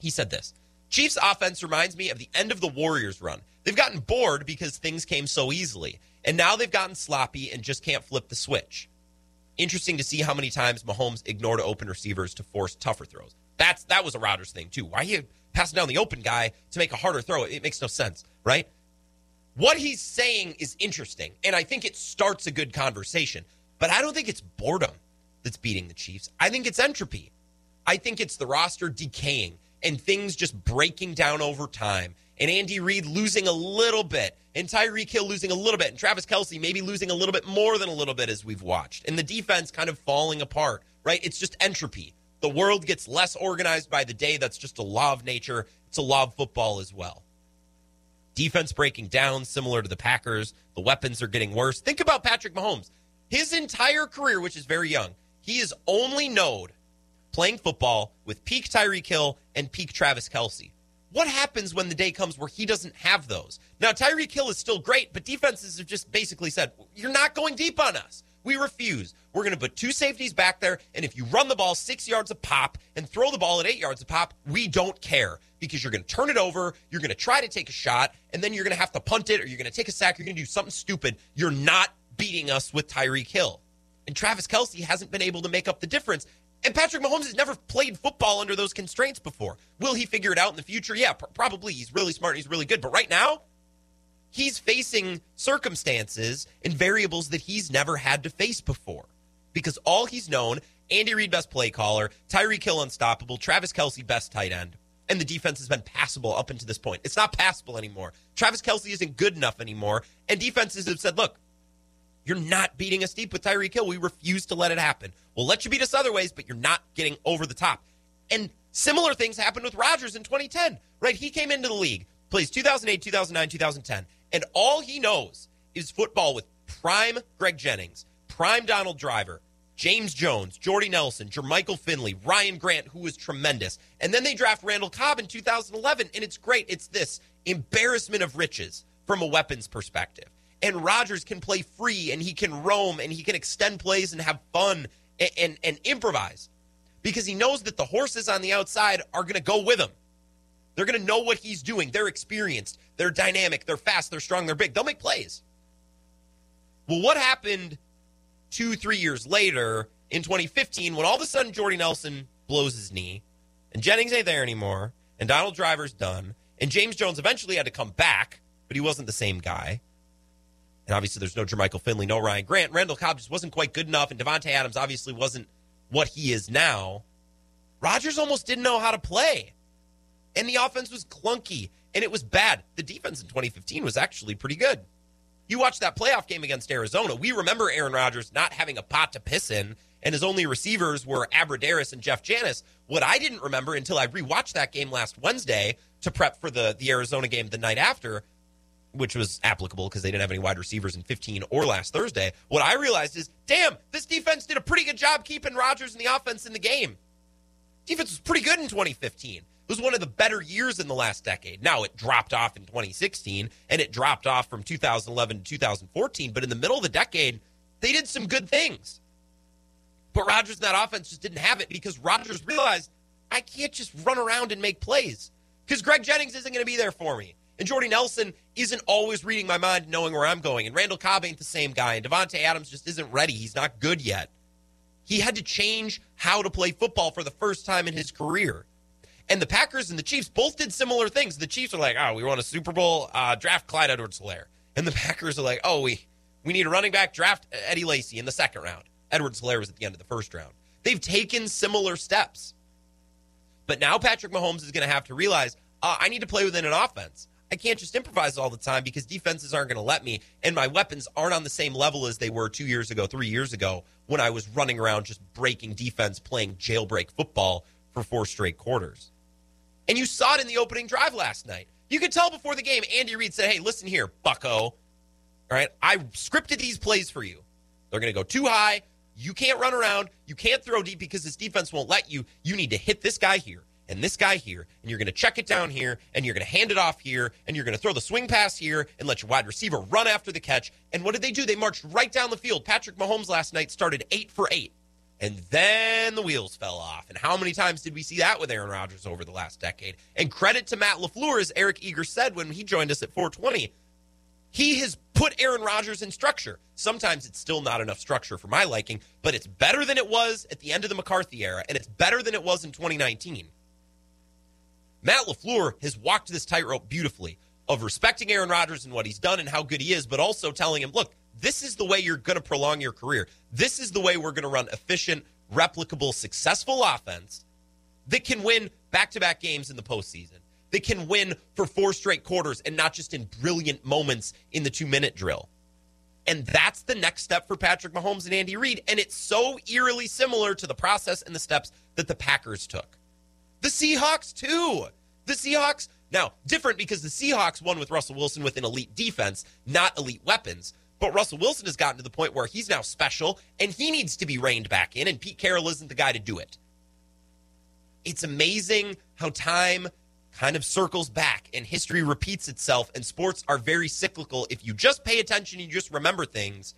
He said this Chiefs offense reminds me of the end of the Warriors run. They've gotten bored because things came so easily, and now they've gotten sloppy and just can't flip the switch. Interesting to see how many times Mahomes ignored open receivers to force tougher throws. That's that was a Rodgers thing too. Why are you passing down the open guy to make a harder throw? It makes no sense, right? What he's saying is interesting, and I think it starts a good conversation. But I don't think it's boredom that's beating the Chiefs. I think it's entropy. I think it's the roster decaying and things just breaking down over time. And Andy Reid losing a little bit, and Tyreek Hill losing a little bit, and Travis Kelce maybe losing a little bit more than a little bit as we've watched, and the defense kind of falling apart, right? It's just entropy. The world gets less organized by the day. That's just a law of nature. It's a law of football as well. Defense breaking down, similar to the Packers. The weapons are getting worse. Think about Patrick Mahomes. His entire career, which is very young, he is only known playing football with peak Tyreek Hill and peak Travis Kelce. What happens when the day comes where he doesn't have those? Now, Tyreek Hill is still great, but defenses have just basically said, You're not going deep on us. We refuse. We're going to put two safeties back there, and if you run the ball six yards a pop and throw the ball at eight yards a pop, we don't care because you're going to turn it over, you're going to try to take a shot, and then you're going to have to punt it or you're going to take a sack, you're going to do something stupid. You're not beating us with Tyreek Hill. And Travis Kelce hasn't been able to make up the difference. And Patrick Mahomes has never played football under those constraints before. Will he figure it out in the future? Yeah, pr- probably. He's really smart. He's really good. But right now, he's facing circumstances and variables that he's never had to face before. Because all he's known, Andy Reid, best play caller, Tyreek Hill, unstoppable, Travis Kelce, best tight end. And the defense has been passable up until this point. It's not passable anymore. Travis Kelce isn't good enough anymore. And defenses have said, look, you're not beating us deep with Tyreek Hill. We refuse to let it happen. We'll let you beat us other ways, but you're not getting over the top. And Similar things happened with Rodgers in 2010, right? He came into the league, plays 2008, 2009, 2010, and all he knows is football with prime Greg Jennings, prime Donald Driver, James Jones, Jordy Nelson, Jermichael Finley, Ryan Grant, who was tremendous. And then they draft Randall Cobb in 2011, and it's great. It's this embarrassment of riches from a weapons perspective. And Rodgers can play free, and he can roam, and he can extend plays and have fun and, and, and improvise because he knows that the horses on the outside are going to go with him. They're going to know what he's doing. They're experienced, they're dynamic, they're fast, they're strong, they're big. They'll make plays. Well, what happened two, three years later in 2015 when all of a sudden Jordy Nelson blows his knee and Jennings ain't there anymore and Donald Driver's done and James Jones eventually had to come back, but he wasn't the same guy. And obviously there's no Jermichael Finley, no Ryan Grant. Randall Cobb just wasn't quite good enough, and Davante Adams obviously wasn't what he is now. Rodgers almost didn't know how to play. And the offense was clunky and it was bad. The defense in 2015 was actually pretty good. You watch that playoff game against Arizona. We remember Aaron Rodgers not having a pot to piss in, and his only receivers were Abbrederis and Jeff Janis. What I didn't remember until I rewatched that game last Wednesday to prep for the, the Arizona game the night after, which was applicable because they didn't have any wide receivers in 15 or last Thursday. What I realized is, damn, this defense did a pretty good job keeping Rodgers and the offense in the game. Defense was pretty good in 2015. It was one of the better years in the last decade. Now it dropped off in 2016 and it dropped off from 2011 to 2014, but in the middle of the decade, they did some good things. But Rodgers and that offense just didn't have it because Rodgers realized I can't just run around and make plays because Greg Jennings isn't going to be there for me. And Jordy Nelson isn't always reading my mind, knowing where I'm going. And Randall Cobb ain't the same guy. And Davante Adams just isn't ready. He's not good yet. He had to change how to play football for the first time in his career. And the Packers and the Chiefs both did similar things. The Chiefs are like, oh, we won a Super Bowl, uh, draft Clyde Edwards Helaire. And the Packers are like, oh, we, we need a running back, draft Eddie Lacy in the second round. Edwards Helaire was at the end of the first round. They've taken similar steps. But now Patrick Mahomes is going to have to realize uh, I need to play within an offense. I can't just improvise all the time because defenses aren't going to let me, and my weapons aren't on the same level as they were two years ago, three years ago, when I was running around just breaking defense, playing jailbreak football for four straight quarters. And you saw it in the opening drive last night. You could tell before the game, Andy Reid said, Hey, listen here, bucko. All right, I scripted these plays for you. They're going to go too high. You can't run around. You can't throw deep because this defense won't let you. You need to hit this guy here and this guy here, and you're going to check it down here, and you're going to hand it off here, and you're going to throw the swing pass here, and let your wide receiver run after the catch. And what did they do? They marched right down the field. Patrick Mahomes last night started eight for eight. And then the wheels fell off. And how many times did we see that with Aaron Rodgers over the last decade? And credit to Matt LaFleur, as Eric Eager said when he joined us at 420. He has put Aaron Rodgers in structure. Sometimes it's still not enough structure for my liking, but it's better than it was at the end of the McCarthy era, and it's better than it was in 2019. Matt LaFleur has walked this tightrope beautifully of respecting Aaron Rodgers and what he's done and how good he is, but also telling him, look, this is the way you're going to prolong your career. This is the way we're going to run efficient, replicable, successful offense that can win back to back games in the postseason, that can win for four straight quarters and not just in brilliant moments in the two minute drill. And that's the next step for Patrick Mahomes and Andy Reid. And it's so eerily similar to the process and the steps that the Packers took. The Seahawks, too. The Seahawks, now, different because the Seahawks won with Russell Wilson with an elite defense, not elite weapons. But Russell Wilson has gotten to the point where he's now special and he needs to be reined back in, and Pete Carroll isn't the guy to do it. It's amazing how time kind of circles back and history repeats itself, and sports are very cyclical. If you just pay attention and you just remember things,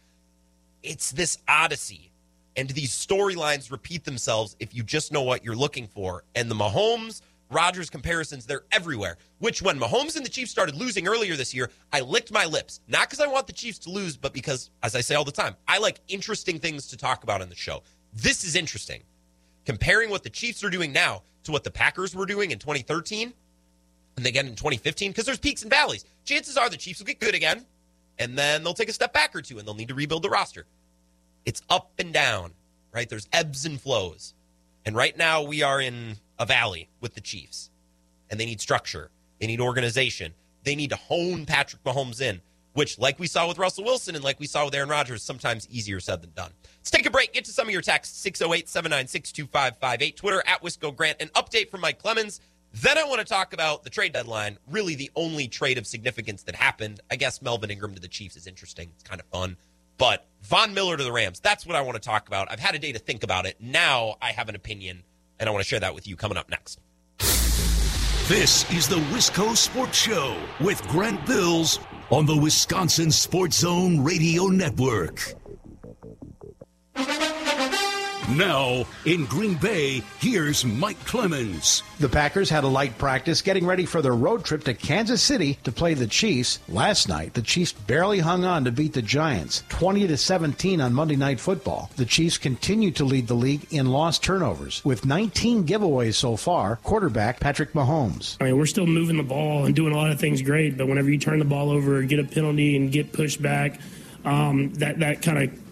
it's this odyssey. And these storylines repeat themselves if you just know what you're looking for. And the Mahomes Rodgers comparisons, they're everywhere. Which, when Mahomes and the Chiefs started losing earlier this year, I licked my lips. Not because I want the Chiefs to lose, but because, as I say all the time, I like interesting things to talk about on the show. This is interesting. Comparing what the Chiefs are doing now to what the Packers were doing in 2013 and again in 2015, because there's peaks and valleys. Chances are the Chiefs will get good again, and then they'll take a step back or two and they'll need to rebuild the roster. It's up and down, right? There's ebbs and flows. And right now we are in a valley with the Chiefs. And they need structure, they need organization, they need to hone Patrick Mahomes in which, like we saw with Russell Wilson and like we saw with Aaron Rodgers, sometimes easier said than done. Let's take a break. Get to some of your texts 608 796 2558. Twitter at Wisco Grant. An update from Mike Clemens. Then I want to talk about the trade deadline. Really, the only trade of significance that happened. I guess Melvin Ingram to the Chiefs is interesting. It's kind of fun. But Von Miller to the Rams, that's what I want to talk about. I've had a day to think about it. Now I have an opinion, and I want to share that with you coming up next. This is the Wisco Sports Show with Grant Bills on the Wisconsin Sports Zone Radio Network. Now, in Green Bay, here's Mike Clemens. The Packers had a light practice getting ready for their road trip to Kansas City to play the Chiefs. Last night, the Chiefs barely hung on to beat the Giants, 20 to 17 on Monday Night Football. The Chiefs continue to lead the league in lost turnovers with 19 giveaways so far. Quarterback Patrick Mahomes. I mean, we're still moving the ball and doing a lot of things great, but whenever you turn the ball over, get a penalty, and get pushed back, um, that that kind of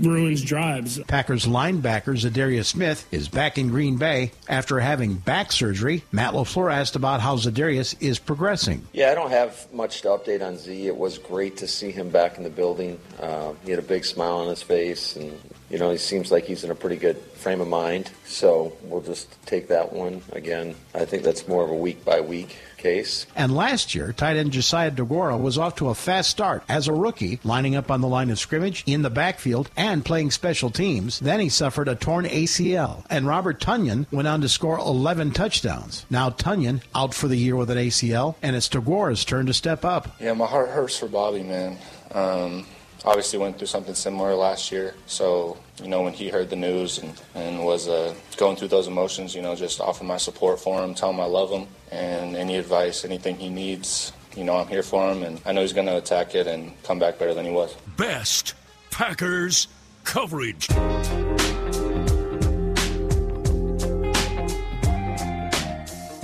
ruins drives. Packers linebacker Za'Darius Smith is back in Green Bay after having back surgery. Matt LaFleur asked about how Za'Darius is progressing. Yeah, I don't have much to update on Z. It was great to see him back in the building. Uh, he had a big smile on his face, and you know he seems like he's in a pretty good frame of mind. So we'll just take that one again. I think that's more of a week by week case. And last year, tight end Josiah Deguara was off to a fast start as a rookie, lining up on the line of scrimmage, in the backfield, and playing special teams. Then he suffered a torn ACL, and Robert Tonyan went on to score 11 touchdowns. Now Tonyan out for the year with an ACL, and it's Deguara's turn to step up. Yeah, my heart hurts for Bobby, man. Um, obviously went through something similar last year. So, you know, when he heard the news and, and was uh, going through those emotions, you know, just offer my support for him, tell him I love him, and any advice, anything he needs, you know, I'm here for him, and I know he's going to attack it and come back better than he was. Best Packers coverage.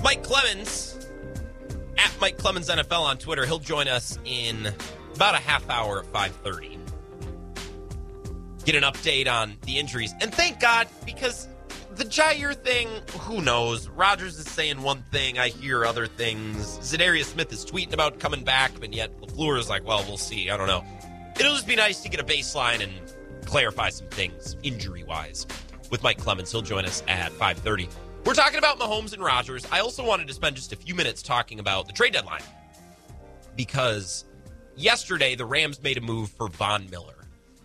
Mike Clemens at Mike Clemens NFL on Twitter. He'll join us in about a half hour at 5:30. Get an update on the injuries. And thank God because the Jaire thing, who knows? Rodgers is saying one thing, I hear other things. Za'Darius Smith is tweeting about coming back, but yet LaFleur is like, "Well, we'll see. I don't know." It'll just be nice to get a baseline and clarify some things injury-wise with Mike Clemens. He'll join us at 5:30. We're talking about Mahomes and Rodgers. I also wanted to spend just a few minutes talking about the trade deadline because yesterday the Rams made a move for Von Miller.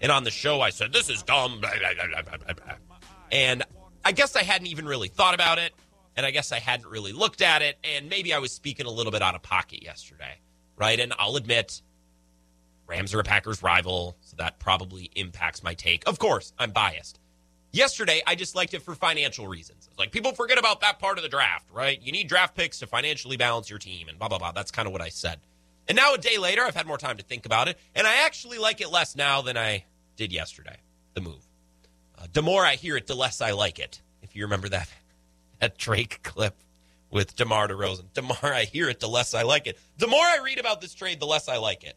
And on the show, I said, This is dumb. Blah, blah, blah, and I guess I hadn't even really thought about it. And I guess I hadn't really looked at it. And maybe I was speaking a little bit out of pocket yesterday. Right. And I'll admit, Rams are a Packers rival. So that probably impacts my take. Of course, I'm biased. Yesterday, I just liked it for financial reasons. It's like people forget about that part of the draft, right? You need draft picks to financially balance your team and blah, blah, blah. That's kind of what I said. And now, a day later, I've had more time to think about it, and I actually like it less now than I did yesterday. The move. Uh, the more I hear it, the less I like it. If you remember that that Drake clip with DeMar DeRozan, the more I hear it, the less I like it. The more I read about this trade, the less I like it.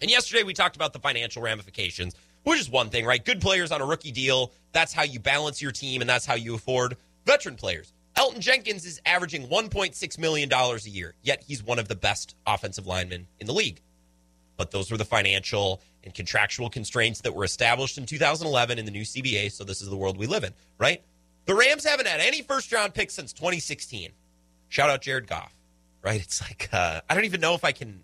And yesterday, we talked about the financial ramifications, which is one thing, right? Good players on a rookie deal. That's how you balance your team, and that's how you afford veteran players. Elgton Jenkins is averaging $1.6 million a year, yet he's one of the best offensive linemen in the league. But those were the financial and contractual constraints that were established in 2011 in the new CBA, so this is the world we live in, right? The Rams haven't had any first round picks since 2016. Shout out Jared Goff, right? It's like, uh, I don't even know if I can,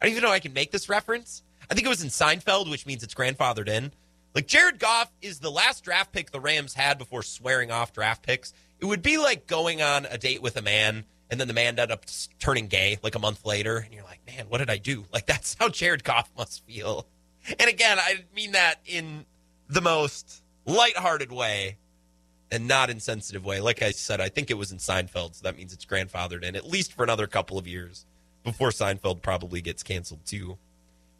I don't even know I can make this reference. I think it was in Seinfeld, which means it's grandfathered in. Like Jared Goff is the last draft pick the Rams had before swearing off draft picks. It would be like going on a date with a man and then the man ended up turning gay like a month later and you're like, "Man, what did I do?" Like that's how Jared Goff must feel. And again, I mean that in the most lighthearted way and not insensitive way. Like I said, I think it was in Seinfeld, so that means it's grandfathered in at least for another couple of years before Seinfeld probably gets canceled too.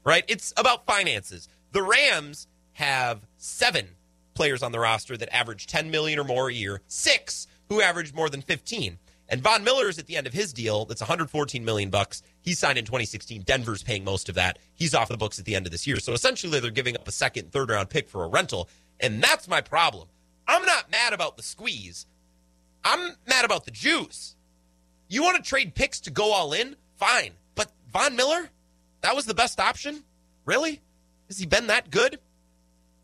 Right? It's about finances. The Rams have seven players on the roster that average 10 million or more a year, six who average more than 15. And Von Miller is at the end of his deal. That's 114 million bucks. He signed in 2016. Denver's paying most of that. He's off the books at the end of this year. So essentially, they're giving up a second, third round pick for a rental, and that's my problem. I'm not mad about the squeeze. I'm mad about the juice. You want to trade picks to go all in? Fine, but Von Miller, That was the best option? Really? Has he been that good?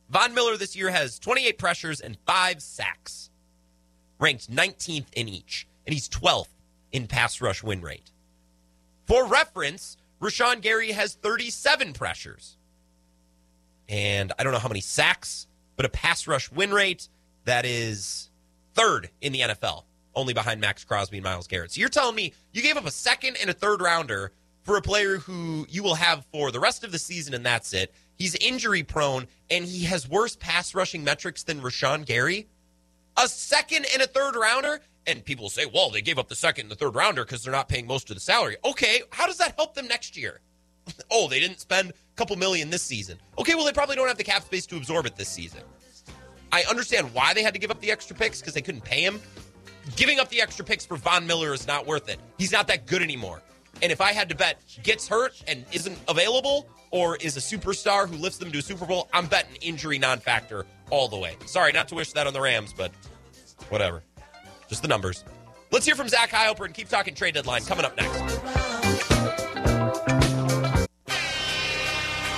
Von Miller this year has 28 pressures and five sacks, ranked 19th in each, and he's 12th in pass rush win rate. For reference, Rashan Gary has 37 pressures. And I don't know how many sacks, but a pass rush win rate that is third in the NFL, only behind Maxx Crosby and Myles Garrett. So you're telling me you gave up a second and a third rounder for a player who you will have for the rest of the season, and that's it. He's injury prone, and he has worse pass rushing metrics than Rashan Gary. A second and a third rounder? And people say, well, they gave up the second and the third rounder because they're not paying most of the salary. Okay, how does that help them next year? oh, they didn't spend a couple million this season. Okay, well, they probably don't have the cap space to absorb it this season. I understand why they had to give up the extra picks because they couldn't pay him. Giving up the extra picks for Von Miller is not worth it. He's not that good anymore. And if I had to bet gets hurt and isn't available or is a superstar who lifts them to a Super Bowl, I'm betting injury non factor all the way. Sorry, not to wish that on the Rams, but whatever. Just the numbers. Let's hear from Zach Heilprin and keep talking trade deadline coming up next.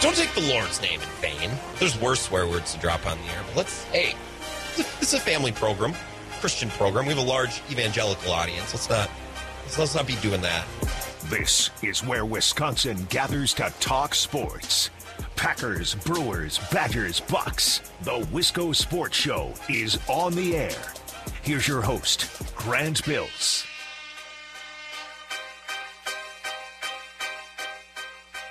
Don't take the Lord's name in vain. There's worse swear words to drop on the air, but let's, hey, this is a family program, Christian program. We have a large evangelical audience. Let's not, let's not be doing that. This is where Wisconsin gathers to talk sports. Packers, Brewers, Badgers, Bucks. The Wisco Sports Show is on the air. Here's your host, Grant Bills.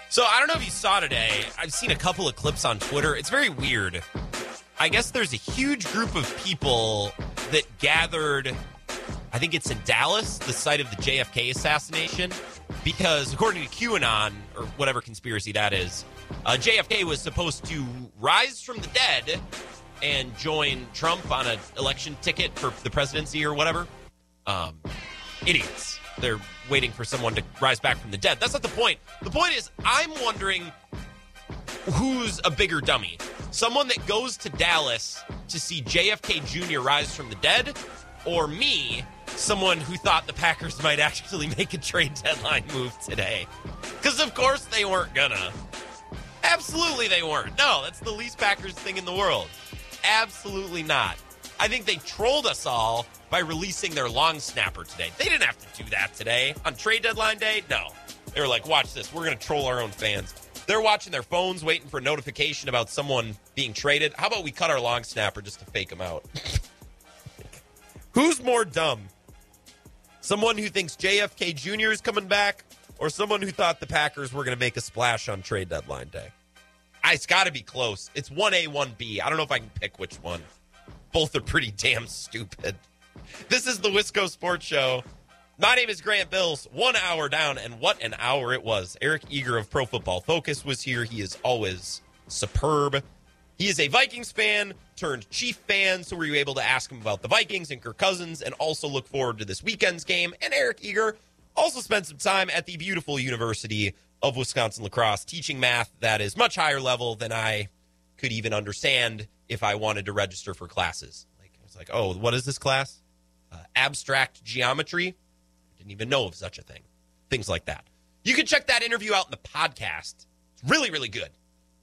So I don't know if you saw today. I've seen a couple of clips on Twitter. It's very weird. I guess there's a huge group of people that gathered. I think it's in Dallas, the site of the JFK assassination, because according to QAnon or whatever conspiracy that is, uh, JFK was supposed to rise from the dead and join Trump on an election ticket for the presidency or whatever. Um, idiots. They're waiting for someone to rise back from the dead. That's not the point. The point is, I'm wondering who's a bigger dummy? Someone that goes to Dallas to see JFK Jr. rise from the dead, or me, someone who thought the Packers might actually make a trade deadline move today? Because, of course, they weren't gonna. Absolutely, they weren't. No, that's the least Packers thing in the world. Absolutely not. I think they trolled us all by releasing their long snapper today. They didn't have to do that today on trade deadline day. No. They were like, watch this. We're going to troll our own fans. They're watching their phones, waiting for a notification about someone being traded. How about we cut our long snapper just to fake them out? Who's more dumb? Someone who thinks JFK Jr. is coming back, or someone who thought the Packers were going to make a splash on trade deadline day? It's got to be close. It's 1A, 1B. I don't know if I can pick which one. Both are pretty damn stupid. This is the Wisco Sports Show. My name is Grant Bills. One hour down, and what an hour it was. Eric Eager of Pro Football Focus was here. He is always superb. He is a Vikings fan turned Chief fan, so were you able to ask him about the Vikings and Kirk Cousins and also look forward to this weekend's game? And Eric Eager also spent some time at the beautiful University of Wisconsin La Crosse, teaching math that is much higher level than I could even understand if I wanted to register for classes. Like I was like, oh, what is this class? Uh, abstract geometry. I didn't even know of such a thing. Things like that. You can check that interview out in the podcast. It's really, really good.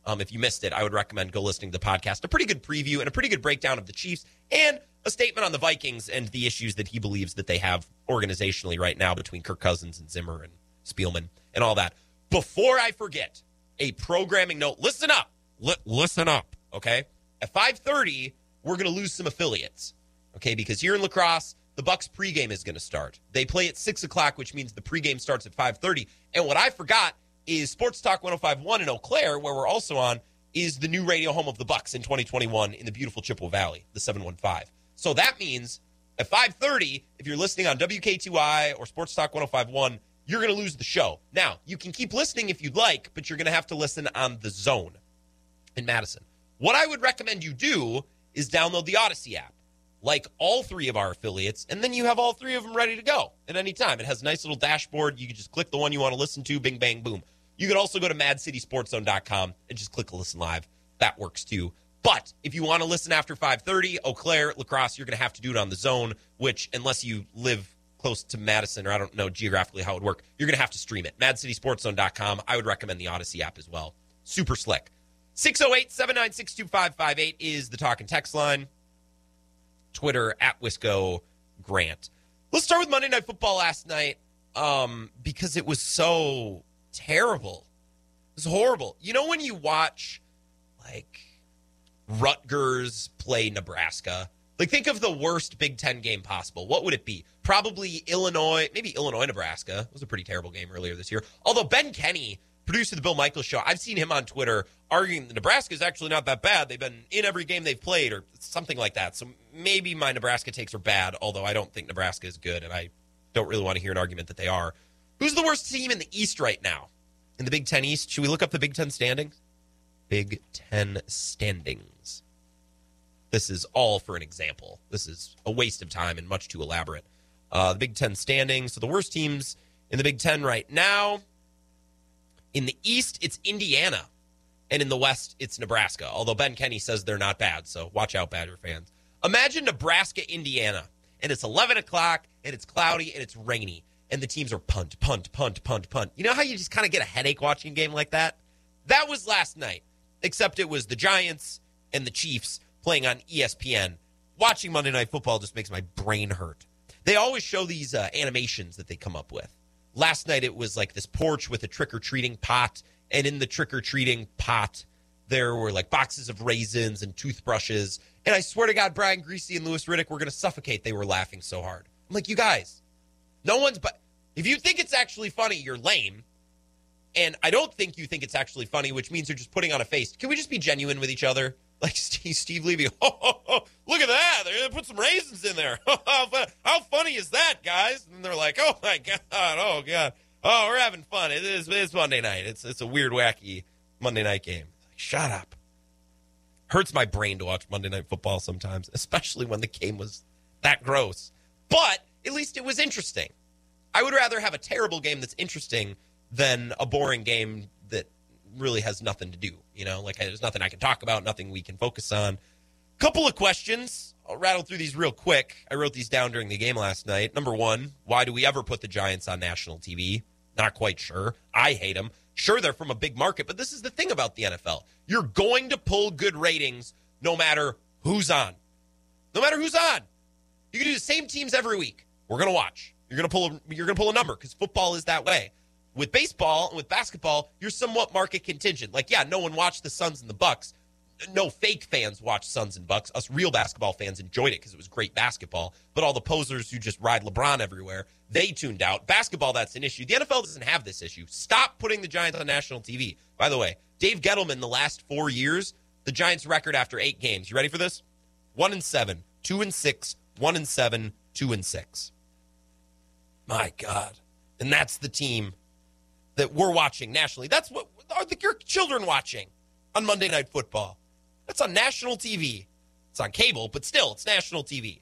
Um, if you missed it, I would recommend go listening to the podcast. A pretty good preview and a pretty good breakdown of the Chiefs and a statement on the Vikings and the issues that he believes that they have organizationally right now between Kirk Cousins and Zimmer and Spielman and all that. Before I forget, a programming note. Listen up. L- listen up. Okay. At 5:30, we're going to lose some affiliates. Okay, because here in La Crosse, the Bucks pregame is going to start. They play at six o'clock, which means the pregame starts at 5:30. And what I forgot is Sports Talk 105.1 in Eau Claire, where we're also on, is the new radio home of the Bucks in 2021 in the beautiful Chippewa Valley, the 715. So that means at 5:30, if you're listening on WK2I or Sports Talk 105.1, you're going to lose the show. Now, you can keep listening if you'd like, but you're going to have to listen on the zone in Madison. What I would recommend you do is download the Odyssey app, like all three of our affiliates, and then you have all three of them ready to go at any time. It has a nice little dashboard. You can just click the one you want to listen to, bing, bang, boom. You can also go to madcitysportzone.com and just click listen live. That works too. But if you want to listen after 5:30, Eau Claire, La Crosse, you're going to have to do it on the zone, which unless you live close to Madison, or I don't know geographically how it would work, you're going to have to stream it. MadCitySportsZone.com. I would recommend the Odyssey app as well. Super slick. 608 796 2558 is the talk and text line. Twitter at Wisco Grant. Let's start with Monday Night Football last night um, because it was so terrible. It was horrible. You know, when you watch like Rutgers play Nebraska, like think of the worst Big Ten game possible. What would it be? Probably Illinois, maybe Illinois, Nebraska. It was a pretty terrible game earlier this year. Although Ben Kenny, producer of the Bill Michaels show, I've seen him on Twitter arguing that Nebraska is actually not that bad. They've been in every game they've played or something like that. So maybe my Nebraska takes are bad, although I don't think Nebraska is good, and I don't really want to hear an argument that they are. Who's the worst team in the East right now? In the Big Ten East? Should we look up the Big Ten standings? Big Ten standings. This is all for an example. This is a waste of time and much too elaborate. Uh, the Big Ten standings. So the worst teams in the Big Ten right now. In the East, it's Indiana. And in the West, it's Nebraska. Although Ben Kenny says they're not bad. So watch out, Badger fans. Imagine Nebraska, Indiana. And it's 11 o'clock, and it's cloudy, and it's rainy. And the teams are punt, punt, punt, punt, punt. You know how you just kind of get a headache watching a game like that? That was last night, except it was the Giants and the Chiefs playing on ESPN. Watching Monday Night Football just makes my brain hurt. They always show these uh, animations that they come up with. Last night it was like this porch with a trick or treating pot, and in the trick or treating pot, there were like boxes of raisins and toothbrushes. And I swear to God, Brian Griese and Louis Riddick were going to suffocate. They were laughing so hard. I'm like, you guys, no one's but if you think it's actually funny, you're lame. And I don't think you think it's actually funny, which means you're just putting on a face. Can we just be genuine with each other? Like Steve, Steve Levy, oh, look at that. To put some raisins in there. How funny is that, guys? And they're like, oh my God. Oh, God. Oh, we're having fun. It is, it's Monday night. It's, it's a weird, wacky Monday night game. Like, shut up. Hurts my brain to watch Monday Night Football sometimes, especially when the game was that gross. But at least it was interesting. I would rather have a terrible game that's interesting than a boring game really has nothing to do. You know, like there's nothing I can talk about, nothing we can focus on. Couple of questions. I'll rattle through these real quick. I wrote these down during the game last night. Number one, why do we ever put the Giants on national TV? Not quite sure. I hate them. Sure, they're from a big market, but this is the thing about the NFL. You're going to pull good ratings no matter who's on. No matter who's on. You can do the same teams every week. We're going to watch. You're going to pull a, you're going to pull a number cuz football is that way. With baseball and with basketball, you're somewhat market contingent. Like, yeah, no one watched the Suns and the Bucks. No fake fans watched Suns and Bucks. Us real basketball fans enjoyed it because it was great basketball. But all the posers who just ride LeBron everywhere, they tuned out. Basketball, that's an issue. The NFL doesn't have this issue. Stop putting the Giants on national TV. By the way, Dave Gettleman, the last four years, the Giants' record after eight games. You ready for this? One and seven, two and six, one and seven, two and six. My God. And that's the team that we're watching nationally. That's what are the, your children watching on Monday Night Football. That's on national TV. It's on cable, but still, it's national TV.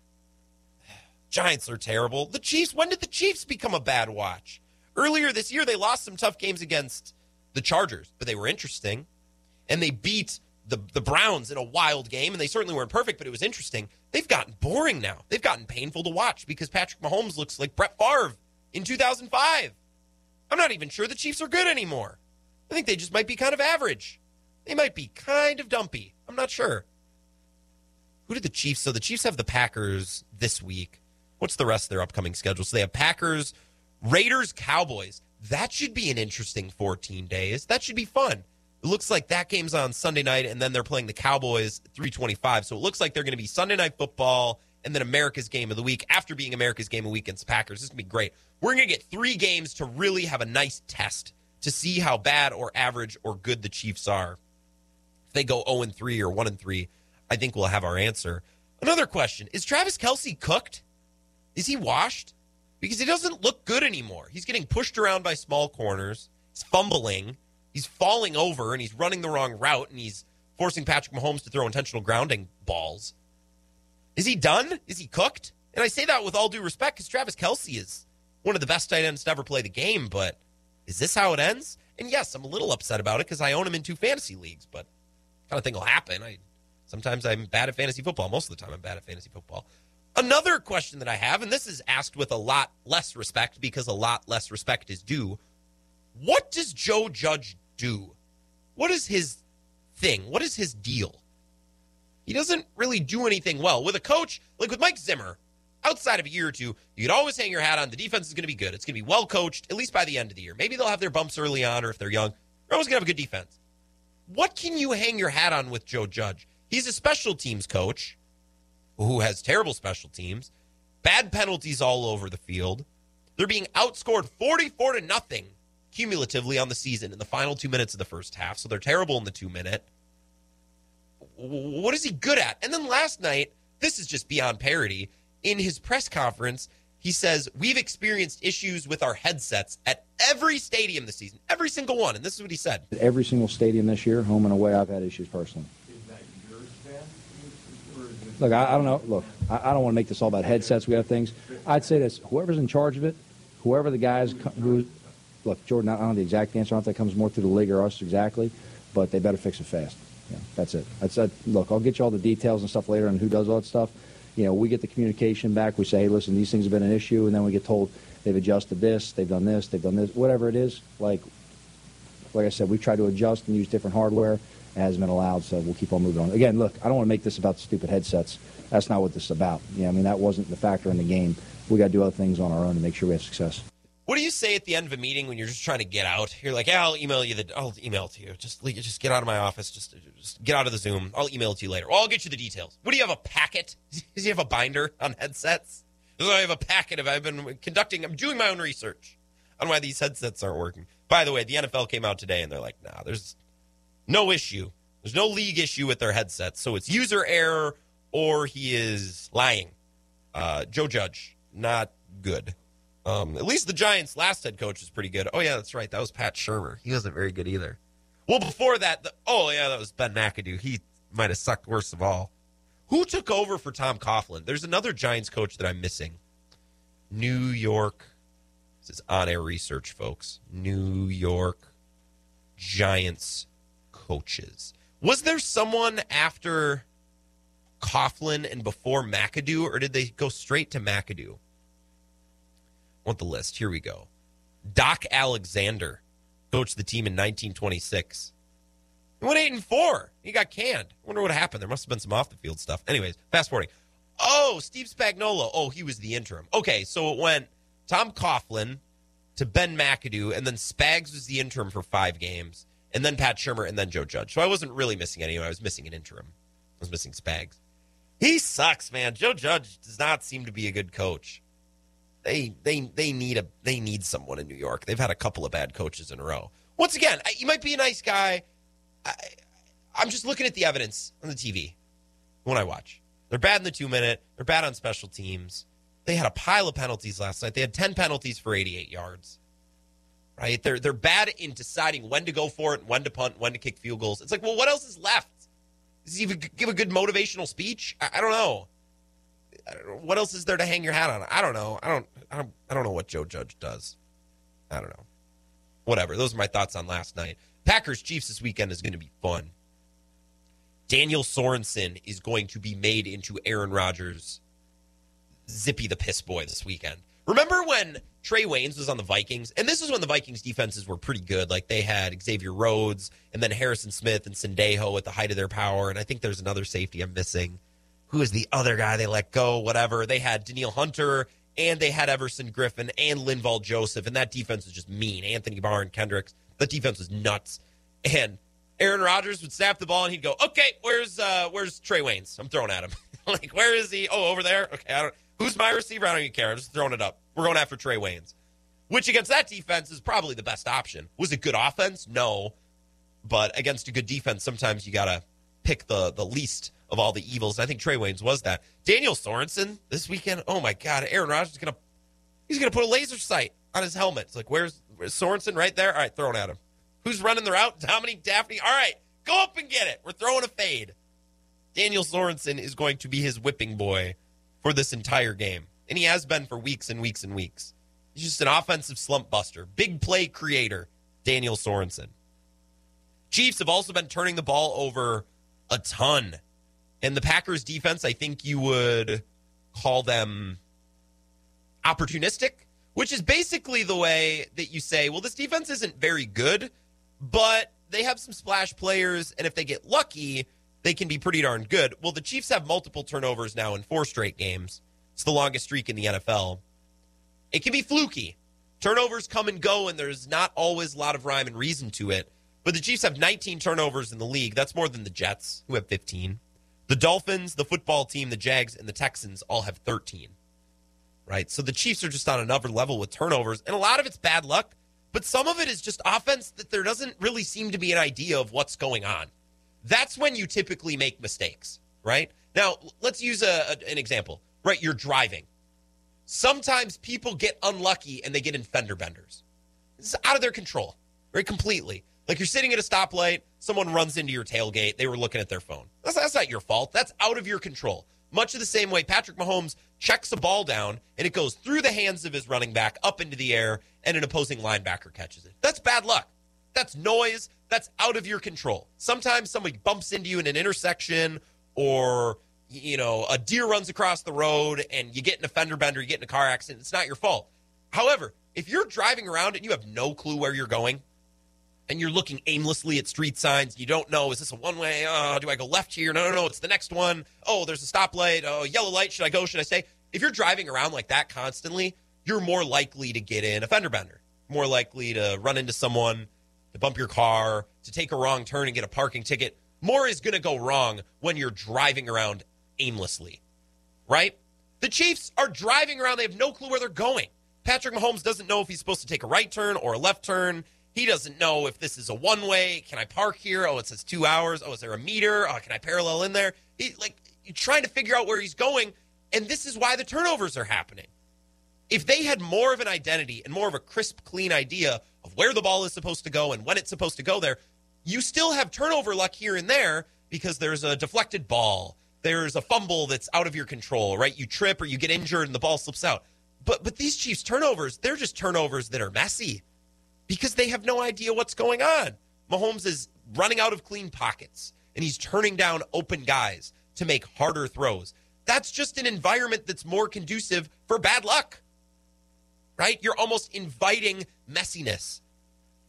Giants are terrible. The Chiefs, when did the Chiefs become a bad watch? Earlier this year, they lost some tough games against the Chargers, but they were interesting. And they beat the, the Browns in a wild game, and they certainly weren't perfect, but it was interesting. They've gotten boring now. They've gotten painful to watch because Patrick Mahomes looks like Brett Favre in 2005. I'm not even sure the Chiefs are good anymore. I think they just might be kind of average. They might be kind of dumpy. I'm not sure. Who did the Chiefs? So the Chiefs have the Packers this week. What's the rest of their upcoming schedule? So they have Packers, Raiders, Cowboys. That should be an interesting 14 days. That should be fun. It looks like that game's on Sunday night, and then they're playing the Cowboys 325. So it looks like they're going to be Sunday night football and then America's game of the week after being America's game of the week against the Packers. This is going to be great. We're going to get three games to really have a nice test to see how bad or average or good the Chiefs are. If they go 0 and 3 or 1 and 3, I think we'll have our answer. Another question Is Travis Kelce cooked? Is he washed? Because he doesn't look good anymore. He's getting pushed around by small corners. He's fumbling. He's falling over and he's running the wrong route and he's forcing Patrick Mahomes to throw intentional grounding balls. Is he done? Is he cooked? And I say that with all due respect because Travis Kelce is one of the best tight ends to ever play the game, but is this how it ends? And yes, I'm a little upset about it because I own him in two fantasy leagues, but kind of thing will happen. I sometimes I'm bad at fantasy football. Most of the time I'm bad at fantasy football. Another question that I have, and this is asked with a lot less respect because a lot less respect is due. What does Joe Judge do? What is his thing? What is his deal? He doesn't really do anything well. With a coach, like with Mike Zimmer, outside of a year or two, you could always hang your hat on the defense is going to be good. It's going to be well coached, at least by the end of the year. Maybe they'll have their bumps early on, or if they're young, they're always going to have a good defense. What can you hang your hat on with Joe Judge? He's a special teams coach who has terrible special teams, bad penalties all over the field. They're being outscored 44 to nothing cumulatively on the season in the final two minutes of the first half. So they're terrible in the two minute. What is he good at? And then last night, this is just beyond parody. In his press conference, he says, We've experienced issues with our headsets at every stadium this season, every single one. And this is what he said. Every single stadium this year, home and away, I've had issues personally. Look, I, I don't know. Look, I, I don't want to make this all about headsets. We have things. I'd say this: whoever's in charge of it, whoever the guys co- who, look, Jordan. I don't know the exact answer. I don't know if that comes more through the league or us exactly, but they better fix it fast. Yeah, that's it. That's it. Look, I'll get you all the details and stuff later on who does all that stuff. You know, we get the communication back. We say, hey, listen, these things have been an issue, and then we get told they've adjusted this, they've done this, they've done this, whatever it is. Like, like I said, we try to adjust and use different hardware. It hasn't been allowed, so we'll keep on moving on. Again, look, I don't want to make this about stupid headsets. That's not what this is about. Yeah, I mean, that wasn't the factor in the game. We got to do other things on our own to make sure we have success. What do you say at the end of a meeting when you're just trying to get out? You're like, yeah, I'll email you the, I'll email to you. Just, just get out of my office. Just, just get out of the Zoom. I'll email it to you later. I'll get you the details. What do you have a packet? Does you have a binder on headsets? I have a packet of? I've been conducting. I'm doing my own research on why these headsets aren't working. By the way, the NFL came out today and they're like, nah, there's no issue. There's no league issue with their headsets. So it's user error or he is lying. Uh, Joe Judge, not good. Um, at least the Giants' last head coach was pretty good. Oh yeah, that's right. That was Pat Shurmur. He wasn't very good either. Well, before that, the, oh yeah, that was Ben McAdoo. He might have sucked worst of all. Who took over for Tom Coughlin? There's another Giants coach that I'm missing. New York. This is on air research, folks. New York Giants coaches. Was there someone after Coughlin and before McAdoo, or did they go straight to McAdoo? Want the list. Here we go. Doc Alexander coached the team in 1926. He went eight and four. He got canned. I wonder what happened. There must have been some off the field stuff. Anyways, fast forwarding. Oh, Steve Spagnuolo. Oh, he was the interim. Okay, so it went Tom Coughlin to Ben McAdoo, and then Spags was the interim for five games, and then Pat Shurmur, and then Joe Judge. So I wasn't really missing anyone. I was missing an interim. I was missing Spags. He sucks, man. Joe Judge does not seem to be a good coach. They they they need a they need someone in New York. They've had a couple of bad coaches in a row. Once again, I, you might be a nice guy. I, I'm just looking at the evidence on the TV when I watch. They're bad in the two minute. They're bad on special teams. They had a pile of penalties last night. They had 10 penalties for 88 yards. Right? They're they're bad in deciding when to go for it, when to punt, when to kick field goals. It's like, well, what else is left? Does he even give a good motivational speech? I, I don't know. What else is there to hang your hat on? I don't know. I don't. I don't. I don't know what Joe Judge does. I don't know. Whatever. Those are my thoughts on last night. Packers Chiefs this weekend is going to be fun. Daniel Sorensen is going to be made into Aaron Rodgers, Zippy the Piss Boy this weekend. Remember when Trae Waynes was on the Vikings? And this is when the Vikings defenses were pretty good. Like they had Xavier Rhodes and then Harrison Smith and Sendejo at the height of their power. And I think there's another safety I'm missing. Who is the other guy they let go? Whatever. They had Danielle Hunter and they had Everson Griffen and Linval Joseph. And that defense was just mean. Anthony Barr and Kendricks. the defense was nuts. And Aaron Rodgers would snap the ball and he'd go, "Okay, where's uh where's Trae Waynes? I'm throwing at him. like, where is he? Oh, over there. Okay, I don't. Who's my receiver? I don't even care. I'm just throwing it up. We're going after Trae Waynes, which against that defense is probably the best option. Was it good offense? No, but against a good defense, sometimes you gotta pick the the least of all the evils. I think Trae Waynes was that. Daniel Sorensen this weekend. Oh my God, Aaron Rodgers is gonna he's gonna put a laser sight on his helmet. It's like, where's, where's Sorensen? Right there. All right, throwing at him. Who's running the route? Dominique Dafney. All right, go up and get it. We're throwing a fade. Daniel Sorensen is going to be his whipping boy for this entire game. And he has been for weeks and weeks and weeks. He's just an offensive slump buster, big play creator, Daniel Sorensen. Chiefs have also been turning the ball over a ton. And the Packers defense, I think you would call them opportunistic, which is basically the way that you say, well, this defense isn't very good, but they have some splash players, and if they get lucky, they can be pretty darn good. Well, the Chiefs have multiple turnovers now in four straight games. It's the longest streak in the NFL. It can be fluky. Turnovers come and go, and there's not always a lot of rhyme and reason to it. But the Chiefs have 19 turnovers in the league. That's more than the Jets, who have 15. The Dolphins, the football team, the Jags, and the Texans all have 13. Right? So the Chiefs are just on another level with turnovers. And a lot of it's bad luck, but some of it is just offense that there doesn't really seem to be an idea of what's going on. That's when you typically make mistakes, right? Now, let's use a, an example. Right? You're driving. Sometimes people get unlucky and they get in fender benders. It's out of their control, right? Completely. Like you're sitting at a stoplight, someone runs into your tailgate, they were looking at their phone. That's, that's not your fault. That's out of your control. Much of the same way Patrick Mahomes checks a ball down and it goes through the hands of his running back up into the air and an opposing linebacker catches it. That's bad luck. That's noise. That's out of your control. Sometimes somebody bumps into you in an intersection or you know, a deer runs across the road and you get in a fender bender, you get in a car accident, it's not your fault. However, if you're driving around and you have no clue where you're going and you're looking aimlessly at street signs, you don't know, is this a one way? Oh, uh, do I go left here? No, no, no, it's the next one. Oh, there's a stoplight. Oh, yellow light. Should I go? Should I stay? If you're driving around like that constantly, you're more likely to get in a fender bender, more likely to run into someone, to bump your car, to take a wrong turn and get a parking ticket. More is going to go wrong when you're driving around aimlessly, right? The Chiefs are driving around. They have no clue where they're going. Patrick Mahomes doesn't know if he's supposed to take a right turn or a left turn. He doesn't know if this is a one way. Can I park here? Oh, it says two hours. Oh, is there a meter? Oh, can I parallel in there? He, like, you're trying to figure out where he's going. And this is why the turnovers are happening. If they had more of an identity and more of a crisp, clean idea of where the ball is supposed to go and when it's supposed to go there, you still have turnover luck here and there because there's a deflected ball there's a fumble that's out of your control, right? You trip or you get injured and the ball slips out. But but these Chiefs turnovers, they're just turnovers that are messy because they have no idea what's going on. Mahomes is running out of clean pockets and he's turning down open guys to make harder throws. That's just an environment that's more conducive for bad luck. Right? You're almost inviting messiness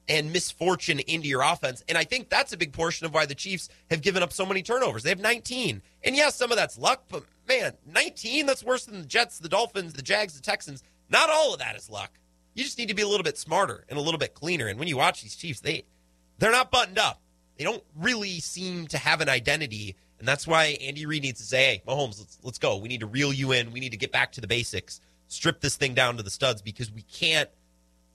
and misfortune into your offense. And I think that's a big portion of why the Chiefs have given up so many turnovers. They have 19. And yes, some of that's luck, but man, 19, that's worse than the Jets, the Dolphins, the Jags, the Texans. Not all of that is luck. You just need to be a little bit smarter and a little bit cleaner. And when you watch these Chiefs, they they're not buttoned up. They don't really seem to have an identity. And that's why Andy Reid needs to say, hey, Mahomes, let's let's go. We need to reel you in. We need to get back to the basics. Strip this thing down to the studs because we can't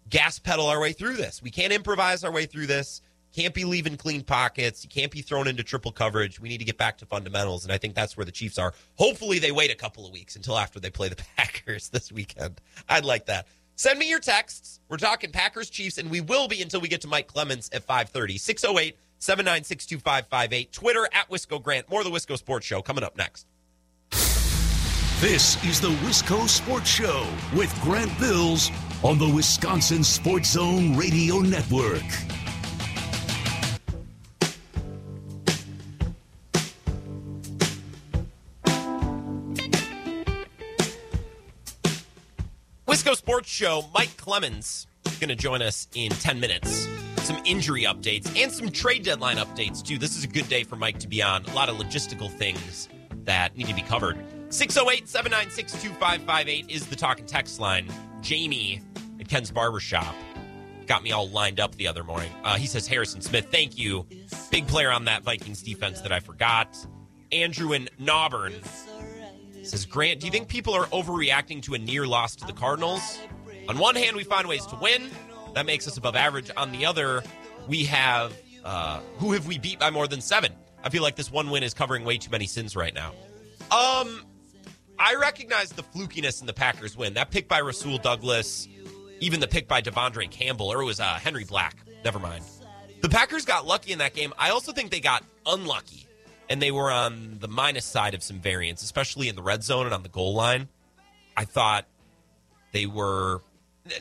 gas pedal our way through this. We can't improvise our way through this. Can't be leaving clean pockets. You can't be thrown into triple coverage. We need to get back to fundamentals, and I think that's where the Chiefs are. Hopefully, they wait a couple of weeks until after they play the Packers this weekend. I'd like that. Send me your texts. We're talking Packers Chiefs, and we will be until we get to Mike Clemens at 5:30. 608 796 2558. Twitter at Wisco Grant. More of the Wisco Sports Show coming up next. This is the Wisco Sports Show with Grant Bills on the Wisconsin Sports Zone Radio Network. Wisco Sports Show, Mike Clemens is going to join us in 10 minutes. Some injury updates and some trade deadline updates, too. This is a good day for Mike to be on. A lot of logistical things that need to be covered. 608 796 2558 is the talk and text line. Jamie at Ken's Barbershop got me all lined up the other morning. Uh, he says, Harrison Smith, thank you. Big player on that Vikings defense that I forgot. Andrew and Nauburn says, Grant, do you think people are overreacting to a near loss to the Cardinals? On one hand, we find ways to win. That makes us above average. On the other, we have uh, who have we beat by more than seven? I feel like this one win is covering way too many sins right now. Um, I recognize the flukiness in the Packers win. That pick by Rasul Douglas, even the pick by De'Vondre Campbell, or it was uh, Henry Black. Never mind. The Packers got lucky in that game. I also think they got unlucky, and they were on the minus side of some variance, especially in the red zone and on the goal line. I thought they were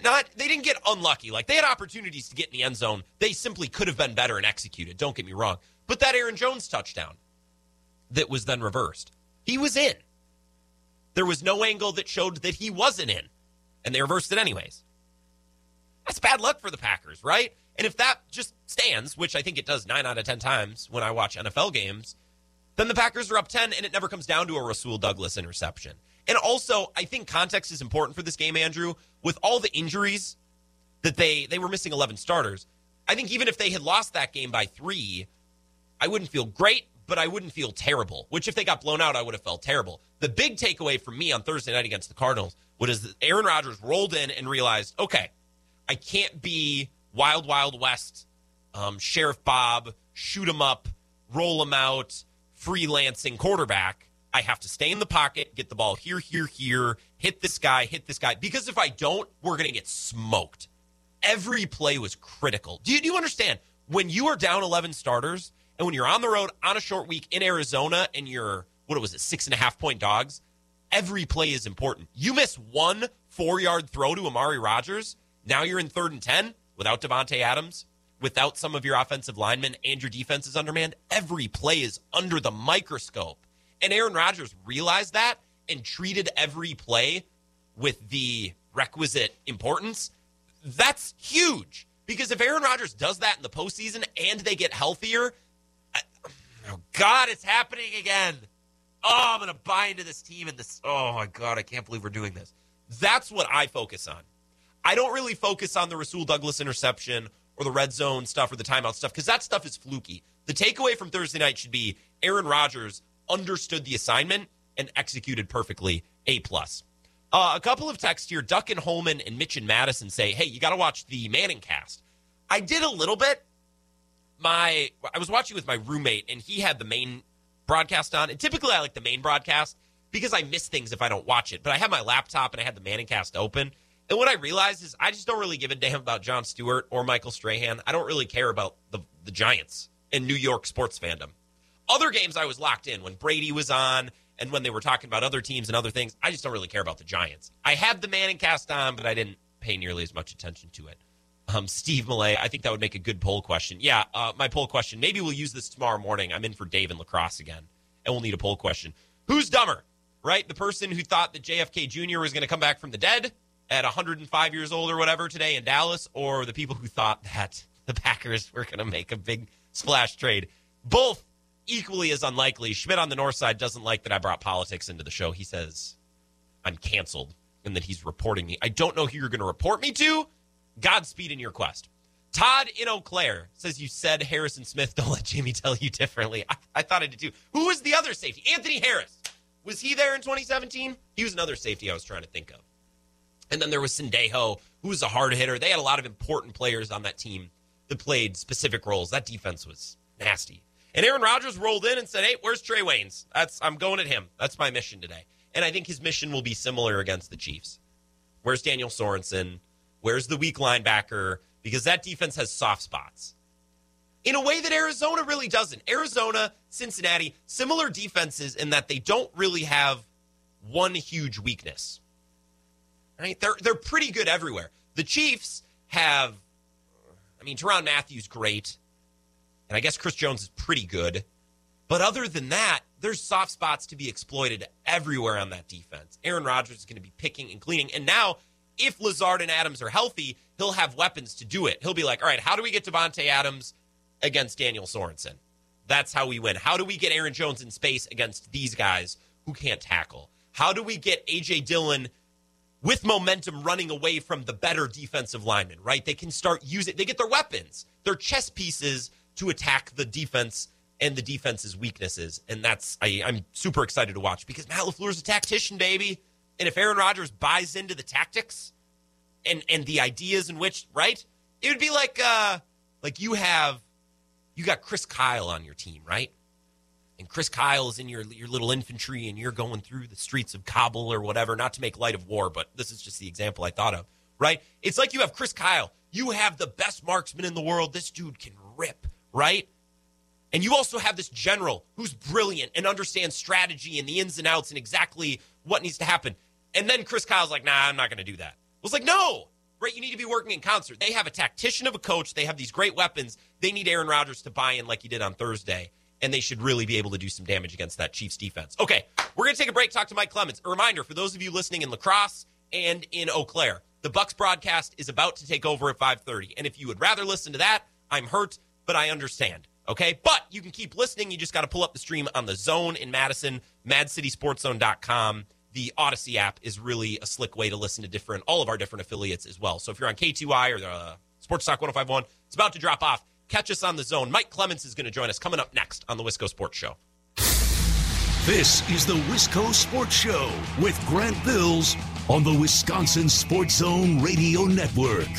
not they didn't get unlucky. Like they had opportunities to get in the end zone. They simply could have been better and executed. Don't get me wrong. But that Aaron Jones touchdown that was then reversed. He was in. There was no angle that showed that he wasn't in, and they reversed it anyways. That's bad luck for the Packers, right? And if that just stands, which I think it does nine out of 10 times when I watch NFL games, then the Packers are up 10 and it never comes down to a Rasul Douglas interception. And also, I think context is important for this game, Andrew. With all the injuries that they they were missing 11 starters, I think even if they had lost that game by three, I wouldn't feel great, but I wouldn't feel terrible. Which, if they got blown out, I would have felt terrible. The big takeaway for me on Thursday night against the Cardinals was that Aaron Rodgers rolled in and realized, okay, I can't be Wild Wild West, um, Sheriff Bob, shoot him up, roll him out, freelancing quarterback. I have to stay in the pocket, get the ball here, here, here, hit this guy, hit this guy. Because if I don't, we're going to get smoked. Every play was critical. Do you, do you understand? When you are down 11 starters and when you're on the road on a short week in Arizona and you're, what was it, six and a half point dogs, every play is important. You miss one four yard throw to Amari Rodgers, now you're in third and 10 without Davante Adams, without some of your offensive linemen, and your defense is undermanned. Every play is under the microscope. And Aaron Rodgers realized that and treated every play with the requisite importance. That's huge. Because if Aaron Rodgers does that in the postseason and they get healthier, I, oh God, it's happening again. Oh, I'm going to buy into this team and this. Oh my God, I can't believe we're doing this. That's what I focus on. I don't really focus on the Rasul Douglas interception or the red zone stuff or the timeout stuff because that stuff is fluky. The takeaway from Thursday night should be Aaron Rodgers understood the assignment and executed perfectly. A plus. Uh, a couple of texts here. Duck and Holman and Mitch and Madison say, "Hey, you got to watch the Manning cast." I did a little bit. My I was watching with my roommate, and he had the main broadcast on. And typically, I like the main broadcast because I miss things if I don't watch it. But I had my laptop and I had the Manning cast open, and what I realized is I just don't really give a damn about Jon Stewart or Michael Strahan. I don't really care about the, the Giants and New York sports fandom. Other games I was locked in when Brady was on and when they were talking about other teams and other things. I just don't really care about the Giants. I had the Manning cast on, but I didn't pay nearly as much attention to it. Um, Steve Millay, I think that would make a good poll question. Yeah, uh, my poll question. Maybe we'll use this tomorrow morning. I'm in for Dave and La Crosse again, and we'll need a poll question. Who's dumber, right? The person who thought that JFK Jr. was going to come back from the dead, at 105 years old or whatever today in Dallas, or the people who thought that the Packers were going to make a big splash trade. Both equally as unlikely. Schmidt on the north side doesn't like that I brought politics into the show. He says I'm canceled and that he's reporting me. I don't know who you're going to report me to. Godspeed in your quest. Todd in Eau Claire says you said Harrison Smith. Don't let Jamie tell you differently. I, I thought I did too. Who was the other safety? Anthony Harris. Was he there in 2017? He was another safety I was trying to think of. And then there was Sendejo, who was a hard hitter. They had a lot of important players on that team that played specific roles. That defense was nasty. And Aaron Rodgers rolled in and said, "Hey, where's Trae Waynes? That's I'm going at him. That's my mission today." And I think his mission will be similar against the Chiefs. Where's Daniel Sorensen? Where's the weak linebacker? Because that defense has soft spots. In a way that Arizona really doesn't. Arizona, Cincinnati, similar defenses in that they don't really have one huge weakness. Right? They're they're pretty good everywhere. The Chiefs have I mean, Tyrann Mathieu's great. And I guess Chris Jones is pretty good. But other than that, there's soft spots to be exploited everywhere on that defense. Aaron Rodgers is going to be picking and cleaning. And now, if Lazard and Adams are healthy, he'll have weapons to do it. He'll be like, all right, how do we get Davante Adams against Daniel Sorensen? That's how we win. How do we get Aaron Jones in space against these guys who can't tackle? How do we get A.J. Dillon with momentum running away from the better defensive linemen, right? They can start using, they get their weapons, their chess pieces to attack the defense and the defense's weaknesses. And that's, I, I'm super excited to watch because Matt LaFleur's a tactician, baby. And if Aaron Rodgers buys into the tactics and, and the ideas in which, right? It would be like, uh, like you have, you got Chris Kyle on your team, right? And Chris Kyle is in your your little infantry and you're going through the streets of Kabul or whatever, not to make light of war, but this is just the example I thought of, right? It's like you have Chris Kyle. You have the best marksman in the world. This dude can rip, right? And you also have this general who's brilliant and understands strategy and the ins and outs and exactly what needs to happen. And then Chris Kyle's like, nah, I'm not going to do that. I was like, no, right? You need to be working in concert. They have a tactician of a coach. They have these great weapons. They need Aaron Rodgers to buy in like he did on Thursday and they should really be able to do some damage against that Chiefs defense. Okay, we're going to take a break, talk to Mike Clements. A reminder for those of you listening in La Crosse and in Eau Claire, the Bucks broadcast is about to take over at 5:30. And if you would rather listen to that, I'm hurt, but I understand. Okay, but you can keep listening. You just got to pull up the stream on the Zone in Madison, MadCitySportsZone.com. The Odyssey app is really a slick way to listen to different all of our different affiliates as well. So if you're on K2I or the uh, Sports Talk 1051, it's about to drop off. Catch us on the Zone. Mike Clements is going to join us coming up next on the Wisco Sports Show. This is the Wisco Sports Show with Grant Bills on the Wisconsin Sports Zone Radio Network.